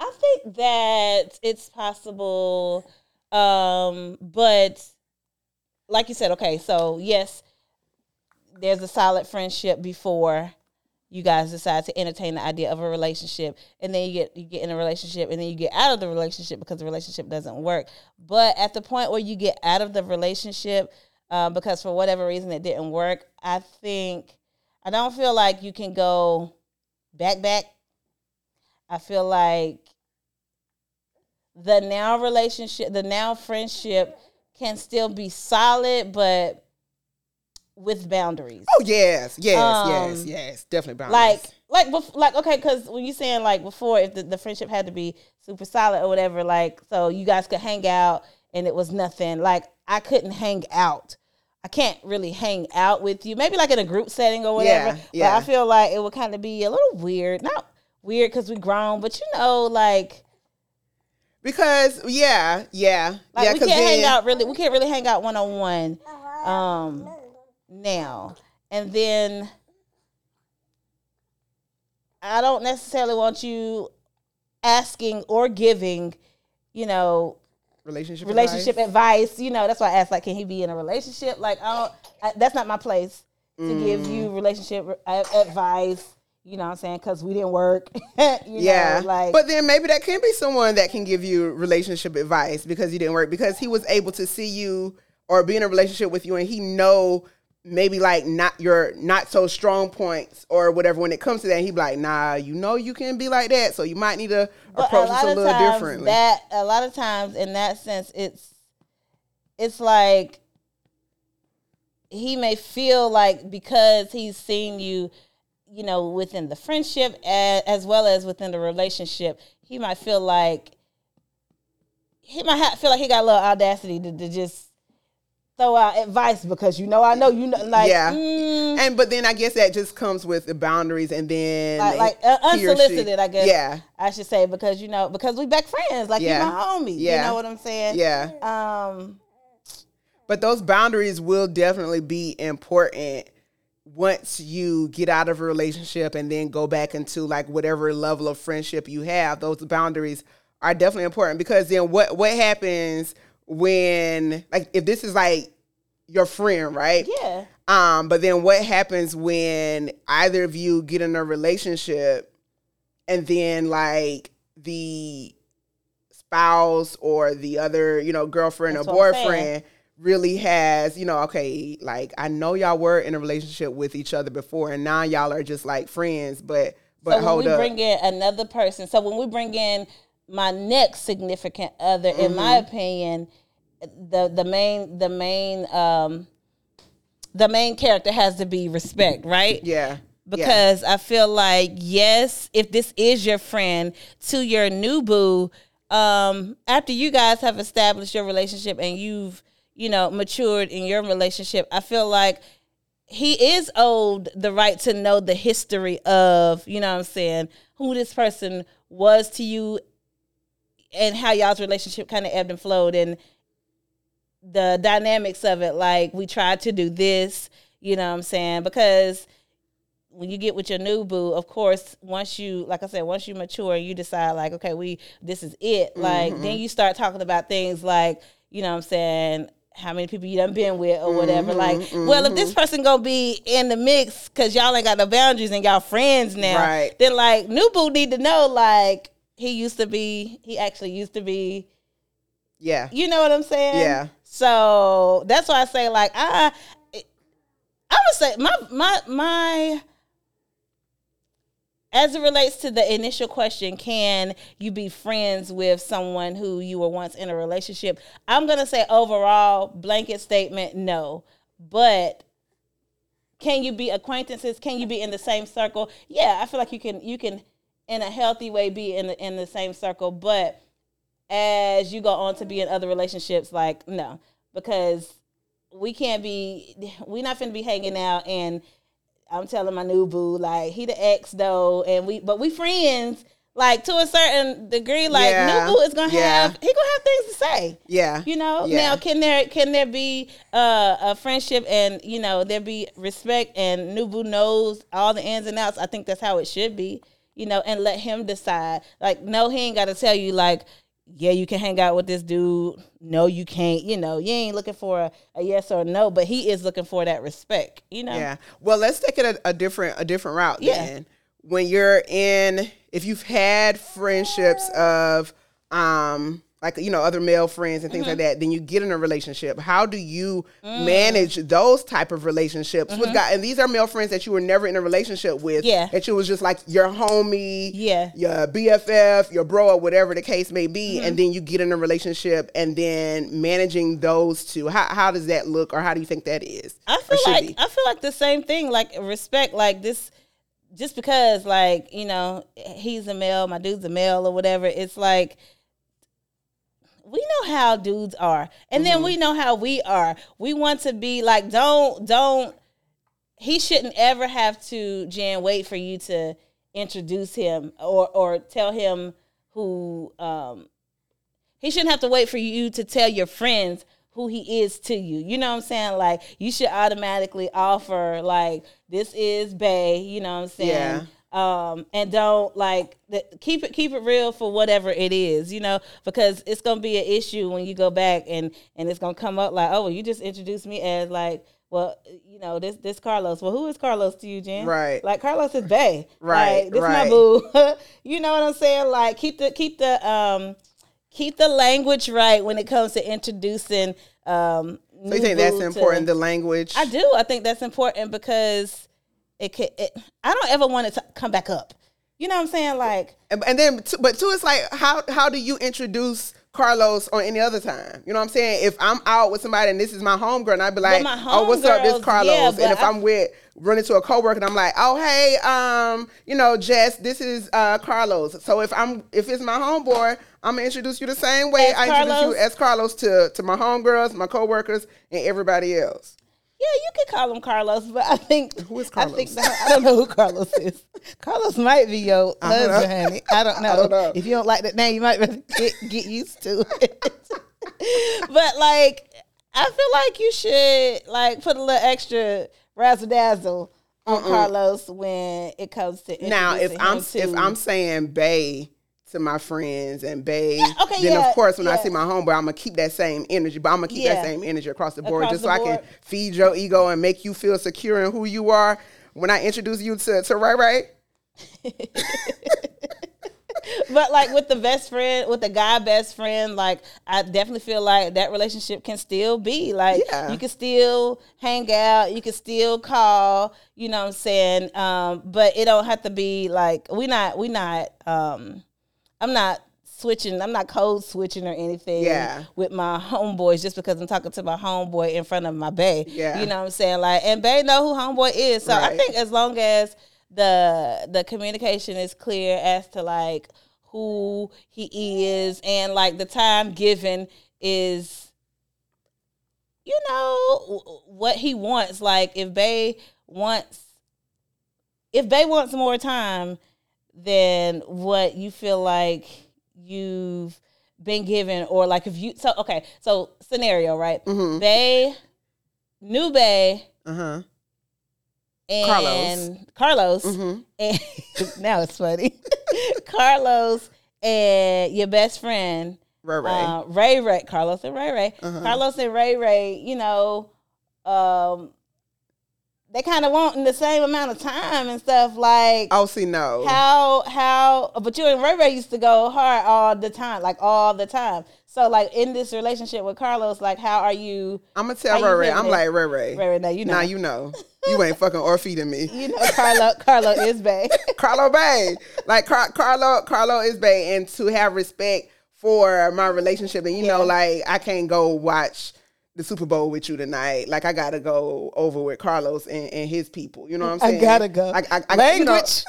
I think that it's possible. Um, but like you said, okay, so yes, there's a solid friendship before you guys decide to entertain the idea of a relationship and then you get you get in a relationship and then you get out of the relationship because the relationship doesn't work but at the point where you get out of the relationship um, because for whatever reason it didn't work i think i don't feel like you can go back back i feel like the now relationship the now friendship can still be solid but with boundaries Oh yes, yes, Um, yes, yes. Definitely boundaries. like like like okay because when you saying like before if the, the friendship had to be super solid or whatever like so you guys could hang out and it was nothing like i couldn't hang out i can't really hang out with you maybe like in a group setting or whatever Yeah, yeah. but i feel like it would kind of be a little weird not weird because we grown but you know like because yeah, yeah, like yeah. We can't hang out really we can't really hang out one-on-one um now and then i don't necessarily want you asking or giving you know relationship relationship advice. advice you know that's why i asked like can he be in a relationship like i don't I, that's not my place to give Mm. you relationship a- advice you know what i'm saying because we didn't work you yeah, know, like but then maybe that can be someone that can give you relationship advice because you didn't work because he was able to see you or be in a relationship with you and he know maybe like not your not so strong points or whatever when it comes to that he'd be like nah you know you can be like that so you might need to But approach this a little times differently. That a lot of times in that sense, it's it's like he may feel like because he's seen you, you know, within the friendship as, as well as within the relationship, he might feel like he might ha- feel like he got a little audacity to, to just throw out advice because you know I know you know like yeah mm, and but then i guess that just comes with the boundaries and then like, like uh, she- unsolicited I guess yeah I should say because you know because we back friends like Yeah. you my homie Yeah. you know what I'm saying yeah um But those boundaries will definitely be important once you get out of a relationship and then go back into like whatever level of friendship you have. Those boundaries are definitely important because then what what happens when like if this is like your friend, right? yeah Um, but then what happens when either of you get in a relationship and then like the spouse or the other, you know, girlfriend That's or what I'm saying. boyfriend really has, you know, okay, like I know y'all were in a relationship with each other before and now y'all are just like friends, but but so when hold we up. bring in another person so when we bring in my next significant other in my Mm-hmm. opinion the the main the main um the main character has to be respect right yeah. yeah. because I feel like yes, if this is your friend to your new boo, um, after you guys have established your relationship and you've, you know, matured in your relationship, I feel like he is owed the right to know the history of, you know what I'm saying, who this person was to you and how y'all's relationship kind of ebbed and flowed and the dynamics of it. Like we tried to do this, you know what I'm saying? Because when you get with your new boo, of course, once you, like I said, once you mature and you decide, like, okay, we, this is it. Like, mm-hmm. then you start talking about things like, you know what I'm saying, how many people you done been with or whatever. Mm-hmm, like, mm-hmm. well, if this mm-hmm. person gonna be in the mix because y'all ain't got no boundaries and y'all friends now, right. then like new boo need to know like he used to be, he actually used to be. Yeah. You know what I'm saying? Yeah. So that's why I say like I I would say my my my as it relates to the initial question, can you be friends with someone who you were once in a relationship? I'm going to say overall, blanket statement, no. But can you be acquaintances? Can you be in the same circle? Yeah, I feel like you can you can in a healthy way be in the in the same circle, but as you go on to be in other relationships, like no, because we can't be we not finna be hanging out and I'm telling my new boo like he the ex though, and we but we friends like to a certain degree. Like yeah. new boo is gonna yeah. have he gonna have things to say. Yeah, you know. Yeah. Now can there can there be uh, a friendship and you know there be respect and new boo knows all the ins and outs. I think that's how it should be. You know, and let him decide. Like no, he ain't got to tell you like yeah, you can hang out with this dude. No, you can't. You know, you ain't looking for a, a yes or a no, but he is looking for that respect. You know. Yeah. Well, let's take it a, a different a different route. Yeah. Then. When you're in, if you've had friendships of, um, like you know other male friends and things mm-hmm. like that then you get in a relationship how do you mm. manage those type of relationships mm-hmm. with guys and these are male friends that you were never in a relationship with yeah that you was just like your homie yeah your bff your bro or whatever the case may be mm-hmm. and then you get in a relationship and then managing those two how, how does that look or how do you think that is i feel like be? i feel like the same thing like respect like this just because like you know he's a male my dude's a male or whatever it's like we know how dudes are and mm-hmm. then we know how we are we want to be like don't don't he shouldn't ever have to jan wait for you to introduce him or or tell him who um he shouldn't have to wait for you to tell your friends who he is to you. You know what I'm saying? Like you should automatically offer like this is Bay, you know what I'm saying? Yeah um, and don't like the, keep it keep it real for whatever it is, you know, because it's gonna be an issue when you go back and and it's gonna come up like, oh, well, you just introduced me as like, well, you know, this this Carlos. Well, who is Carlos to you, Jen? Right. Like Carlos is Bay. Right. Like, this right. my boo. you know what I'm saying? Like keep the keep the um keep the language right when it comes to introducing um so you think that's important, to, the language? I do. I think that's important because it could. It, I don't ever want it to come back up. You know what I'm saying? Like, and, and then, but two, it's like, how how do you introduce Carlos on any other time? You know what I'm saying? If I'm out with somebody and this is my homegirl, and I'd be like, "Oh, what's girls, up? This Carlos." Yeah, and if I, am with run into a coworker and I'm like, "Oh, hey, um, you know, Jess, this is uh Carlos." So if I'm if it's my homeboy, I'm gonna introduce you the same way I Carlos? introduce you as Carlos to to my homegirls, my coworkers, and everybody else. Yeah, you could call him Carlos, but I think who is Carlos? I think that, I don't know who Carlos is. Carlos might be your husband, honey. I don't, know. I don't know. If you don't like that name, you might get get used to it. but like, I feel like you should like put a little extra razzle dazzle on Mm-mm. Carlos when it comes to now. If I'm to, if I'm saying Bay to my friends and babe. Yeah, okay, then yeah, of course when yeah. I see my homeboy, I'm gonna keep that same energy, but I'm gonna keep that same energy across the board, across just so board. I can feed your ego and make you feel secure in who you are. When I introduce you to to Ray Ray. but like with the best friend, with the guy best friend, like I definitely feel like that relationship can still be like yeah. you can still hang out, you can still call, you know what I'm saying? Um, but it don't have to be like we not we not um I'm not switching. I'm not code switching or anything. Yeah. With my homeboys just because I'm talking to my homeboy in front of my bay. Yeah. You know what I'm saying? Like, and bay know who homeboy is. So right. I think as long as the the communication is clear as to like who he is and like the time given is you know what he wants like if Bay wants if Bay wants more time than what you feel like you've been given or like if you so okay so scenario right Mhm. Bay new Bay Uh-huh. and Carlos, Mhm. and now it's funny. Carlos and your best friend Right, right. uh, Ray Ray, Carlos and Ray Ray, Uh-huh. Carlos and Ray Ray, you know, um, they kind of want the same amount of time and stuff. Like oh, see, no. how how, but you and Ray Ray used to go hard all the time, like all the time. So like in this relationship with Carlos, like how are you? I'm gonna tell Ray Ray. I'm it? like Ray Ray. Ray Ray, now you know, Now you know. You ain't fucking or feeding me. you know, Carlo Carlo is bad. Carlo Bay. Like Car- Carlo, Carlo is Bay, and to have respect for my relationship, and you know, like I can't go watch the Super Bowl with you tonight. Like I gotta go over with Carlos and, and his people. You know what I'm saying? I gotta go. I, I, I, you know, Language.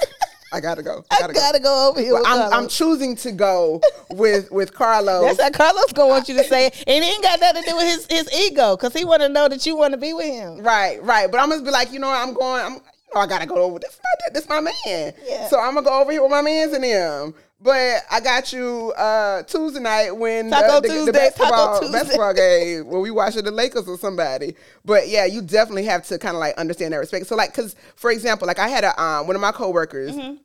I gotta go. I gotta go over here. Well, I'm, I'm choosing to go with with Carlos. That's how Carlos gonna want you to say it, and it ain't got nothing to do with his his ego, cause he want to know that you want to be with him. Right, right. But I'm gonna be like, you know, what, I'm going. I'm, you know, I gotta go over. This my, this my man. Yeah. So I'm gonna go over here with my man's and him. But I got you uh Tuesday night when Taco the, the, Tuesday, the basketball Taco basketball game when we watching the Lakers or somebody. But yeah, you definitely have to kind of like understand that respect. So like, cause for example, like I had a um one of my coworkers. Mm-hmm.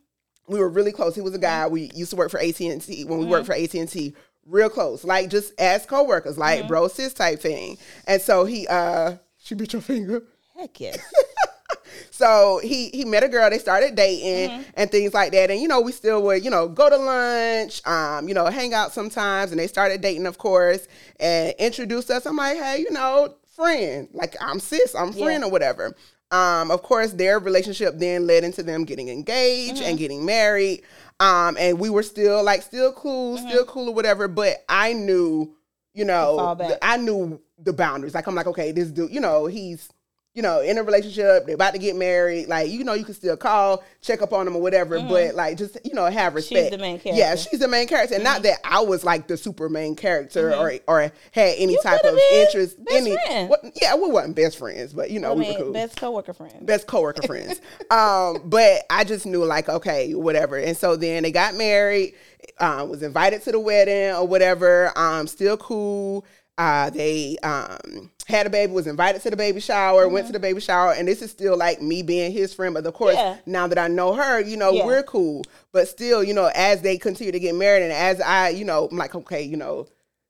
We were really close. He was a guy we used to work for AT and T when we worked Mm-hmm. for AT and T. Real close, like just as coworkers, like Mm-hmm. bro sis type thing. And so he uh she bit your finger. Heck yes. So he he met a girl. They started dating Mm-hmm. and things like that. And you know, we still would you know go to lunch, um, you know, hang out sometimes. And they started dating, of course, and introduced us. I'm like, hey, you know, friend, like I'm sis, I'm friend Yeah. or whatever. Um, of course, their relationship then led into them getting engaged Mm-hmm. and getting married. Um, and we were still like still cool, Mm-hmm. still cool or whatever. But I knew, you know, I knew the boundaries. Like I'm like, okay, this dude, you know, he's you know, in a relationship, they're about to get married. Like, you know, you can still call, check up on them or whatever, but like, just you know, have respect. She's the main character. Yeah, she's the main character, and not that I was like the super main character or or had any You type of interest. best any. What, yeah, we wasn't best friends, but you know, I we were mean, cool best coworker friend. best coworker friends. Um, but I just knew like, okay, whatever. And so then they got married, um, was invited to the wedding or whatever. Um, still cool. Uh, they um had a baby, was invited to the baby shower, went to the baby shower, and this is still like me being his friend. But of course, Yeah. now that I know her, you know, Yeah. we're cool. But still, you know, as they continue to get married and as I, you know, I'm like, okay, you know,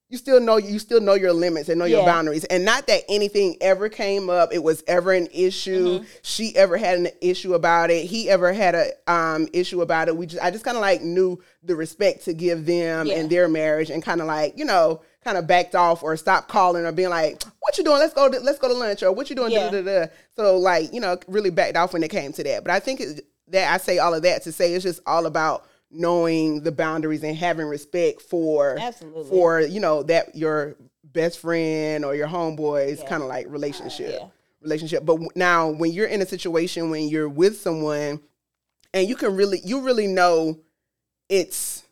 you still know you still know your limits and know your boundaries and not that anything ever came up it was ever an issue Mm-hmm. she ever had an issue about it he ever had a um issue about it we just i just kind of like knew the respect to give them Yeah. and their marriage and kind of like you know kind of backed off or stopped calling or being like what you doing let's go to, let's go to lunch or what you doing Yeah. So like you know really backed off when it came to that but i think it, that i say all of that to say it's just all about knowing the boundaries and having respect for Absolutely. for you know that your best friend or your homeboys Yeah. kind of like relationship yeah. relationship but now when you're in a situation when you're with someone and you can really you really know it's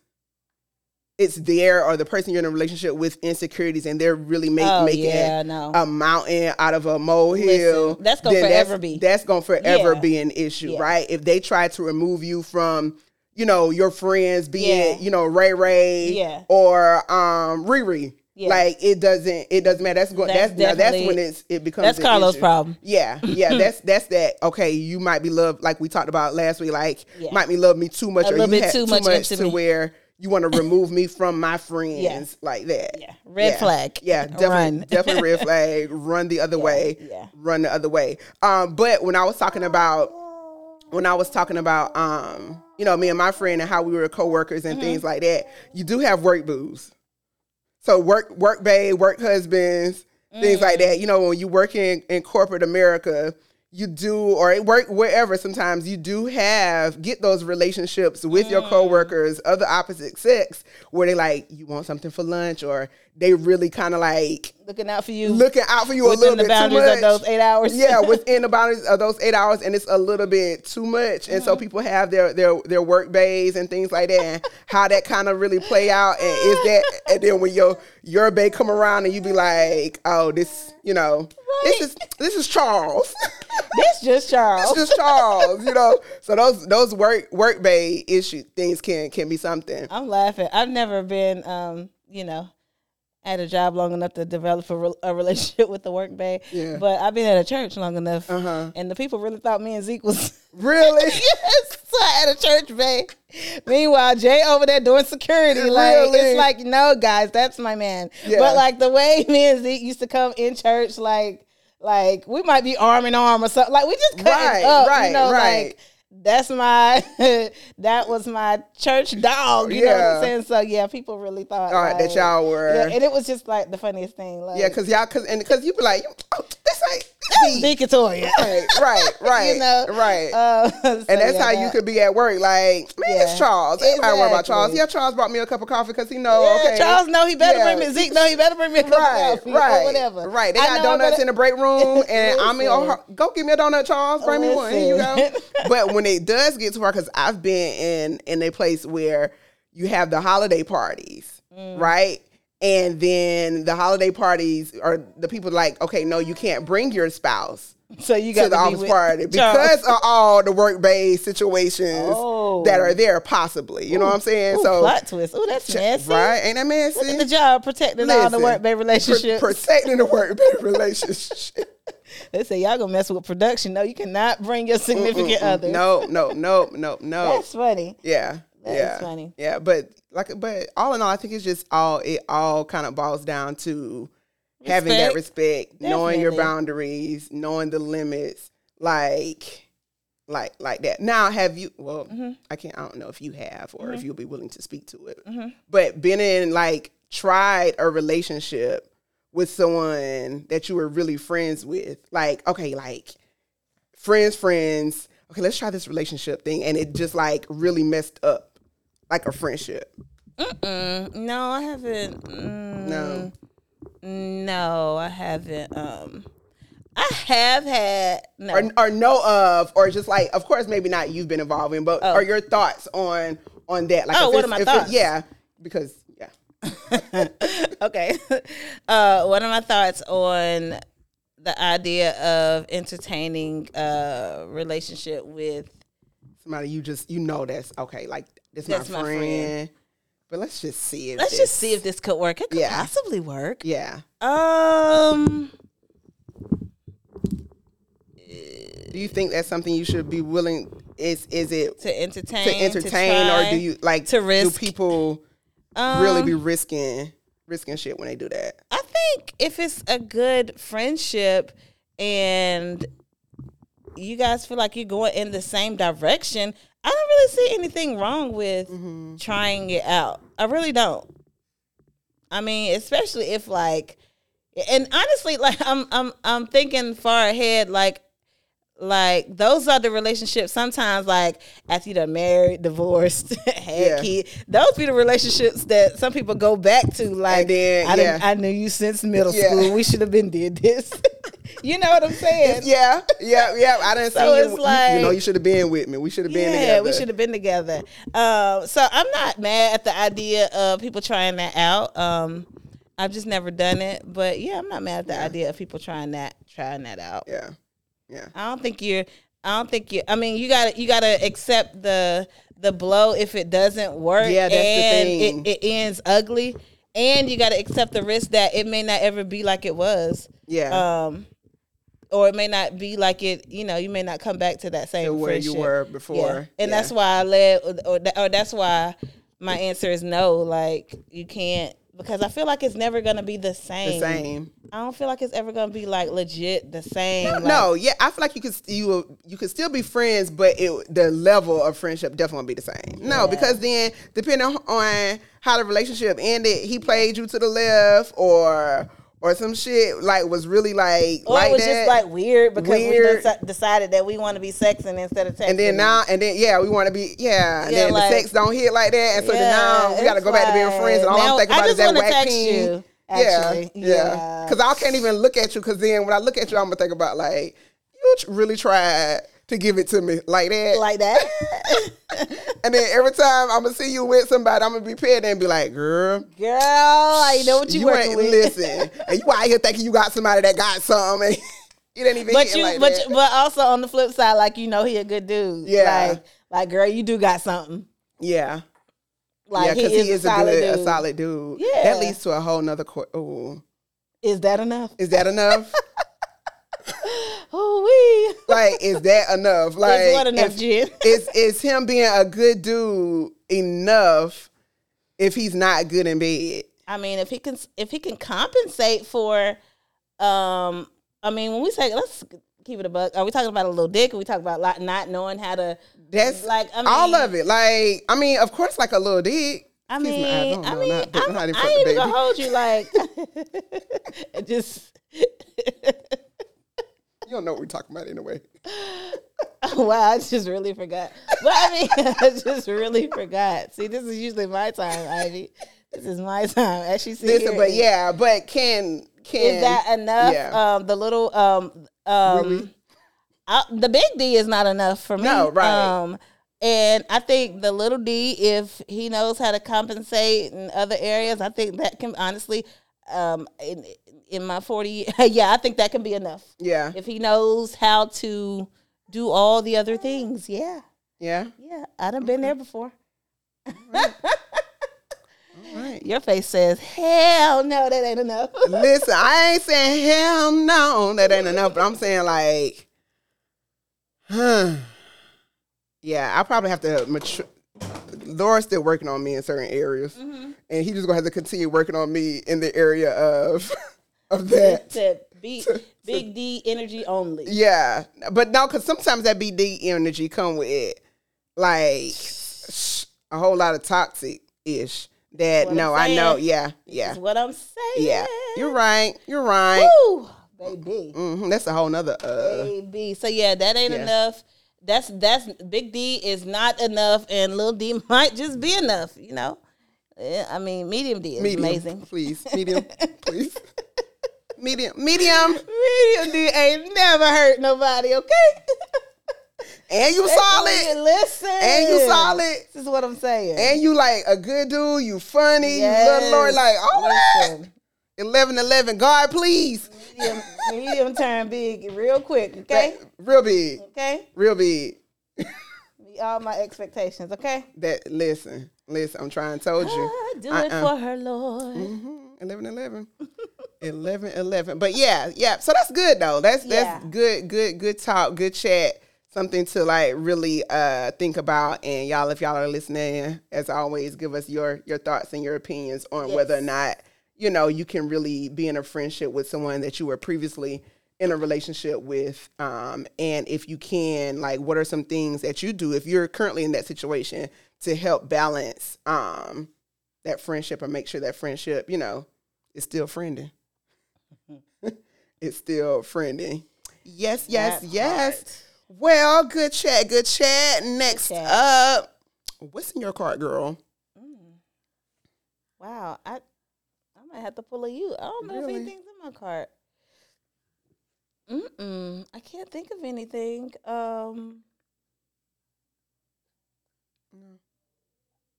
it's there or the person you're in a relationship with insecurities and they're really make, Oh, making yeah, no. a mountain out of a molehill Listen, that's gonna forever be. that's gonna forever Yeah. be an issue Yeah. right if they try to remove you from you know your friends being Yeah. you know ray ray Yeah. or um riri Yeah. like it doesn't it doesn't matter that's going That's that's that's when it's it becomes That's Carlos' issue. problem. yeah yeah that's that's that okay you might be loved like we talked about last week like Yeah. might be love me too much A or little you bit had too much into to me. where you want to remove me from my friends like that Yeah. Red flag. yeah, definitely, Run. definitely red flag. Run the other way. yeah. Run the other way. Um, but when I was talking about when I was talking about um, you know, me and my friend and how we were co-workers and Mm-hmm. things like that, you do have work booze. So work work babe, work husbands, things like Mm. that. You know, when you work in, in corporate America, you do or at work wherever sometimes you do have get those relationships with Mm. your coworkers of the opposite sex where they like you want something for lunch or they really kind of like Looking out for you. looking out for you a little the bit too much. of those eight hours. yeah, within the boundaries of those eight hours, and it's a little bit too much. And Mm-hmm. so people have their their their work bays and things like that, and how that kind of really play out. And is that, and then when your your bay come around and you be like, oh, this, you know, this is this is Charles. this just Charles. this is Charles, you know. So those those work work bay issue things can can be something. I'm laughing. I've never been, um, you know, at a job long enough to develop a, re- a relationship with the work bay. Yeah. But I've been at a church long enough, Uh-huh. and the people really thought me and Zeke was. Really? yes, so I had a church bay. Meanwhile, Jay over there doing security. Like Really? it's like, no, guys, that's my man. Yeah. But like the way me and Zeke used to come in church, like, like we might be arm in arm or something. Like we just cut Right, up, right, you know, right. like that's my that was my church dog. You know what I'm saying? So yeah, people really thought All right, that y'all were. Yeah, and it was just like the funniest thing. Like Yeah, cause y'all, cause and cause you be like, oh, this ain't Zeke. Zeke and Toya. right, right, right, you know, right. Uh, so and that's yeah, how you could be at work. Like, man, Yeah. it's Charles. Everybody worry about Charles. Yeah, Charles brought me a cup of coffee because he know. Yeah, okay, Charles know he better Yeah. bring me Zeke know he better bring me a cup Right, of coffee right, or whatever. Right. They I got donuts in the break room, and I mean, oh, go give me a donut, Charles. Bring me one. Here you go. But when it does get to work, because I've been in in a place where you have the holiday parties, Mm. right? And then the holiday parties are the people like, okay, no, you can't bring your spouse So you got to the office party because of all the work based situations Oh. that are there, possibly. You know what I'm saying? Ooh, so, plot twist. Oh, that's messy. right? Ain't that Look at the job protecting all the work based relationships. protecting the work based relationship. They say y'all gonna mess with production. No, you cannot bring your significant other. No, no, no, no, no. that's funny. yeah, That yeah, funny. Yeah, but like, but all in all, I think it's just all it all kind of boils down to having that respect, knowing your boundaries, knowing the limits, like, like, like that. Now, have you? Well, Mm-hmm. I can't. I don't know if you have or if you'll be willing to speak to it. But been in like tried a relationship with someone that you were really friends with, like, okay, like friends, friends. Okay, let's try this relationship thing, and it just like really messed up, like a friendship. Mm, no, I haven't. Mm, No. no, I haven't. Um, I have had no. or, or know of, or just like, of course, maybe not you've been involved in, but Oh. are your thoughts on on that? Like, Oh, what are my if it- thoughts? yeah, because okay. Uh, what are my thoughts on the idea of entertaining a relationship with? somebody you just you know that's okay, like this That's my my friend. friend. But let's just see. If Let's this- just see if this could work. It could Yeah. possibly work. Yeah. Um, Do you think that's something you should be willing? Is is it to entertain, to entertain, or try, do you like to risk. Do people um, really be risking risking shit when they do that? I think if it's a good friendship and you guys feel like you're going in the same direction, I don't really see anything wrong with Mm-hmm. trying it out. I really don't. I mean, especially if like and honestly like I'm I'm I'm thinking far ahead like like those are the relationships sometimes like after you done married, divorced, had Yeah. kid. Those be the relationships that some people go back to like then, I didn't yeah. I knew you since middle Yeah. school. We should have been did this. you know what I'm saying? Yeah, yeah, yeah. I didn't So see you. it's you- you. know, you should have been with me. We should have been together. yeah, together. we should have been together. Um, so I'm not mad at the idea of people trying that out. Um, I've just never done it, but yeah, I'm not mad at the idea of people trying that trying that out. Yeah, yeah. I don't think you're. I don't think you. I mean, you got to you got to accept the the blow if it doesn't work. Yeah, that's the thing. It, it ends ugly, and you got to accept the risk that it may not ever be like it was. Yeah. Um, or it may not be like it. You know, you may not come back to that same To where you friendship. were Yeah. before. and Yeah. that's why I led, or, or that's why my answer is no. Like you can't because I feel like it's never gonna be the same. the same. I don't feel like it's ever gonna be like legit the same. No, like- no, yeah, I feel like you could you you could still be friends, but it the level of friendship definitely won't be the same. No, Yeah. because then depending on how the relationship ended, he played you to the left, or or some shit like was really like Or like it was that. just like weird because Weird. we deci- decided that we want to be sexing instead of texting. and then now and then yeah, we want to be yeah, and Yeah, then like- the sex don't hit like that, and so then now we got to go back to being friends, and all now, I'm thinking about is that whack text you, actually. Yeah, yeah, Yeah. because I can't even look at you because then when I look at you, I'm gonna think about like you really tried to give it to me like that, like that. and then every time I'm gonna see you with somebody, I'm gonna be paired and be like, girl. Girl, I know what you, you ain't with. listen, and you out here thinking you got somebody that got something. And you didn't even. But you, like but you- but also on the flip side, like you know, he a good dude. Yeah. like, like girl, you do got something. yeah, Like yeah, he, because is he is a a solid good, dude. a solid dude. Yeah. that leads to a whole nother. Co- oh, Is that enough? is that enough? Oh we. like, is that enough? Like, Is what enough, Jen? is is him being a good dude enough if he's not good in bed? I mean, if he can, if he can compensate for, um, I mean, when we say let's keep it a buck, are we talking about a little dick? Or we talking about not knowing how to? That's Like, I all of it. Like, I mean, of course, like a little dick. I mean, me, I I mean, not- don't I'm, know how they I ain't even gonna hold you like, just. You don't know what we're talking about anyway. wow, I just really forgot. But I mean, I just really forgot. See, this is usually my time, Ivy. This is my time. As she said, but is- yeah, but can can is that enough? Yeah. Um, the little um um, Really? I, the big D is not enough for me. No, right. Um, and I think the little D, if he knows how to compensate in other areas, I think that can honestly, um, in in my forty, yeah, I think that can be enough. yeah, If he knows how to do all the other things, yeah, yeah. yeah, I done been there before. All right. Your face says, "Hell no, that ain't enough." Listen, I ain't saying hell no, that ain't enough, but I'm saying like, huh. Yeah, I probably have to mature. Lord's still working on me in certain areas, Mm-hmm. and he just gonna have to continue working on me in the area of of that. Said, "Big big D energy only." Yeah, but no, because sometimes that BD energy come with it, like a whole lot of toxic ish. That What no, I know. Yeah, yeah, what I'm saying. yeah. You're right. You're right. Woo, baby, hmm That's a whole nother. Uh, baby. So yeah, that ain't Yeah. enough. That's that's big D is not enough, and little D might just be enough. You know, Yeah, I mean, medium D is medium, amazing. please. Medium, please. Medium, medium, Medium D ain't never hurt nobody. Okay, and you solid, Listen, and you solid, This is what I'm saying. and you like a good dude. You funny. Yes. You little Lord, like all. Listen. 11 11 God, please. medium, medium turn big real quick. Okay, Real big. okay. Real big. All my expectations. Okay. That listen, listen, I'm trying to told you. I do it Uh-uh. for her, Lord. Mhm. 11 11. 11 11. But yeah, yeah. So that's good though. That's that's Yeah. good, good, good talk, good chat. Something to like really uh think about. And y'all, if y'all are listening, as always, give us your your thoughts and your opinions on Yes. whether or not, you know, you can really be in a friendship with someone that you were previously in a relationship with. Um, and if you can, like what are some things that you do if you're currently in that situation to help balance um that friendship or make sure that friendship, you know, is still friending. It's still friendly. Yes, yes, yes. Well, good chat, good chat. Next chat. up, what's in your cart, girl? Wow, I I might have to pull a you. I don't know Really? if anything's in my cart. Mm-mm. I can't think of anything. Um,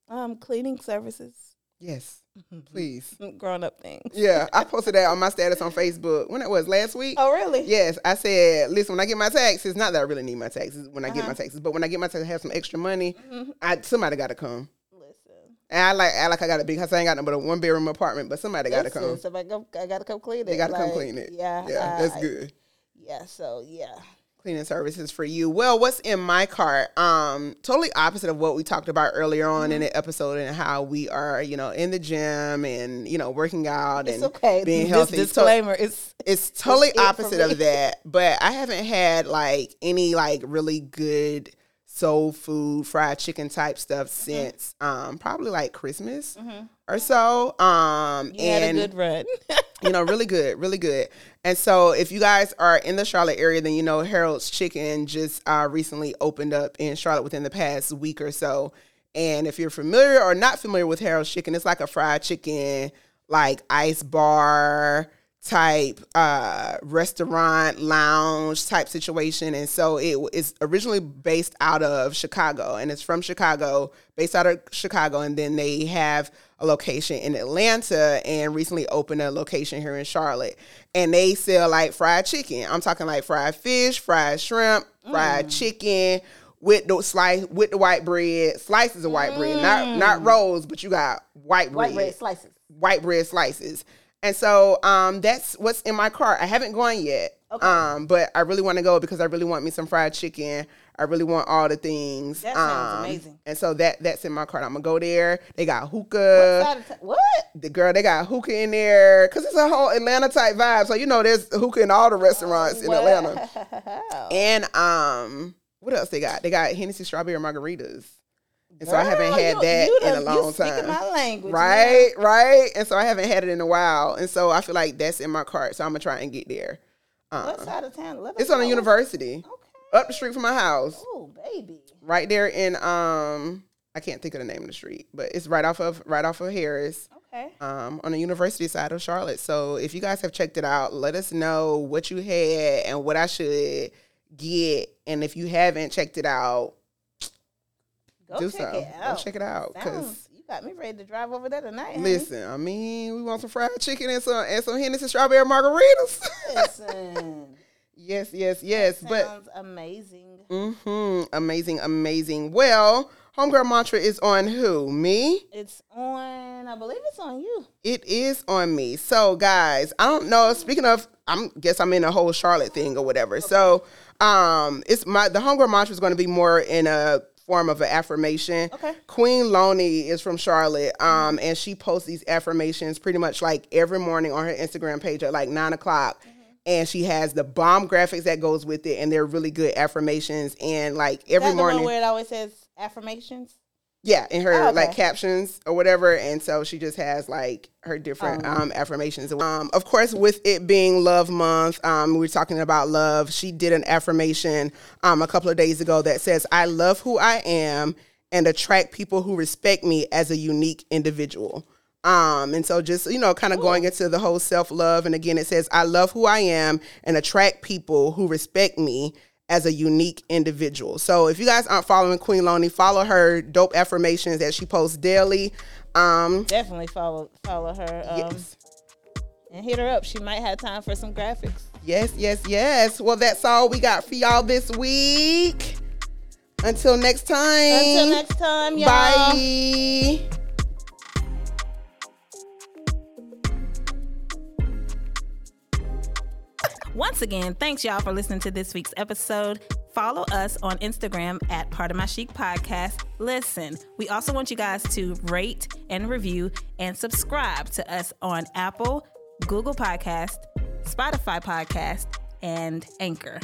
um, cleaning services, Yes, please. grown up things. Yeah, I posted that on my status on Facebook when it was last week. Oh, really? Yes, I said, listen, when I get my taxes, not that I really need my taxes when I get Uh-huh. my taxes, but when I get my taxes, have some extra money, Mhm. I somebody got to come. Listen, And I like, I like, I got a big house. I ain't got no but a one bedroom apartment, but somebody got to come. So I go, I gotta come clean it. They got to come clean it. Yeah, yeah, I- that's good. Yeah, so yeah. Cleaning services for you. Well, what's in my cart? Um, totally opposite of what we talked about earlier on Mm-hmm. in the episode and how we are, you know, in the gym and you know working out It's and okay. being healthy. Disclaimer is it's totally it for opposite of that but i haven't had like any like really good soul food, fried chicken type stuff Mm-hmm. since um, probably like Christmas or so. Um, You had a and good run. you know, really good, really good. And so, if you guys are in the Charlotte area, then you know Harold's Chicken just uh, recently opened up in Charlotte within the past week or so. And if you're familiar or not familiar with Harold's Chicken, it's like a fried chicken, like ice bar type uh restaurant lounge type situation. And so it is originally based out of chicago and it's from chicago based out of chicago and then they have a location in atlanta and recently opened a location here in charlotte. And they sell like fried chicken. I'm talking like fried fish fried shrimp fried chicken with the slice with the white bread. Slices of white bread not not rolls but you got white bread White bread. slices. white bread slices. And so um, that's what's in my cart. I haven't gone yet, Okay. um, but I really want to go because I really want me some fried chicken. I really want all the things. That sounds Um, amazing. And so that that's in my cart. I'm gonna go there. They got hookah. of What? The girl, they got hookah in there because it's a whole Atlanta type vibe. So you know, there's hookah in all the restaurants in Atlanta. And um, what else they got? They got Hennessy strawberry margaritas. And so I haven't had you- that you in a long you time. my language, Right, right. And so I haven't had it in a while. And so I feel like that's in my cart. So I'm gonna try and get there. man. Um, What side of town? Let it's on a university Okay. up the street from my house. Oh, baby. Right there in um I can't think of the name of the street, but it's right off of right off of Harris. Okay. Um, on the university side of Charlotte. So if you guys have checked it out, let us know what you had and what I should get. And if you haven't checked it out, Go do check so. it out. Go check it out. Cause Sounds, you got me ready to drive over there tonight. honey. Listen, I mean, we want some fried chicken and some and some Hennessy strawberry margaritas. Listen. yes, yes, yes. But Sounds amazing. hmm amazing, amazing. Well, homegirl mantra is on who? Me? It's on. I believe it's on you. It is on me. So, guys, I don't know. Speaking of, I'm guess I'm in a whole Charlotte thing or whatever. So, um, it's my the homegirl mantra is going to be more in a form of an affirmation. Okay. Queen Loney is from Charlotte, um, and she posts these affirmations pretty much like every morning on her Instagram page at like nine o'clock. And she has the bomb graphics that goes with it, and they're really good affirmations. And like every That's the morning, one where it always says affirmations. Yeah, in her Oh, okay. like captions or whatever, and so she just has like her different Oh. um, affirmations. Um, of course, with it being Love Month, um, we were talking about love. She did an affirmation um, a couple of days ago that says, "I love who I am and attract people who respect me as a unique individual." Um, and so just, you know, kind of going into the whole self love. And again, it says, I love who I am and attract people who respect me as a unique individual. So if you guys aren't following Queen Loney, follow her dope affirmations that she posts daily. Um, Definitely follow follow her. Um, yes. and hit her up. She might have time for some graphics. Yes, yes, yes. Well, that's all we got for y'all this week. Until next time. Until next time, y'all. Bye. Once again, thanks y'all for listening to this week's episode. Follow us on Instagram at Part of My Chic Podcast. Listen, we also want you guys to rate and review and subscribe to us on Apple, Google Podcast, Spotify Podcast, and Anchor.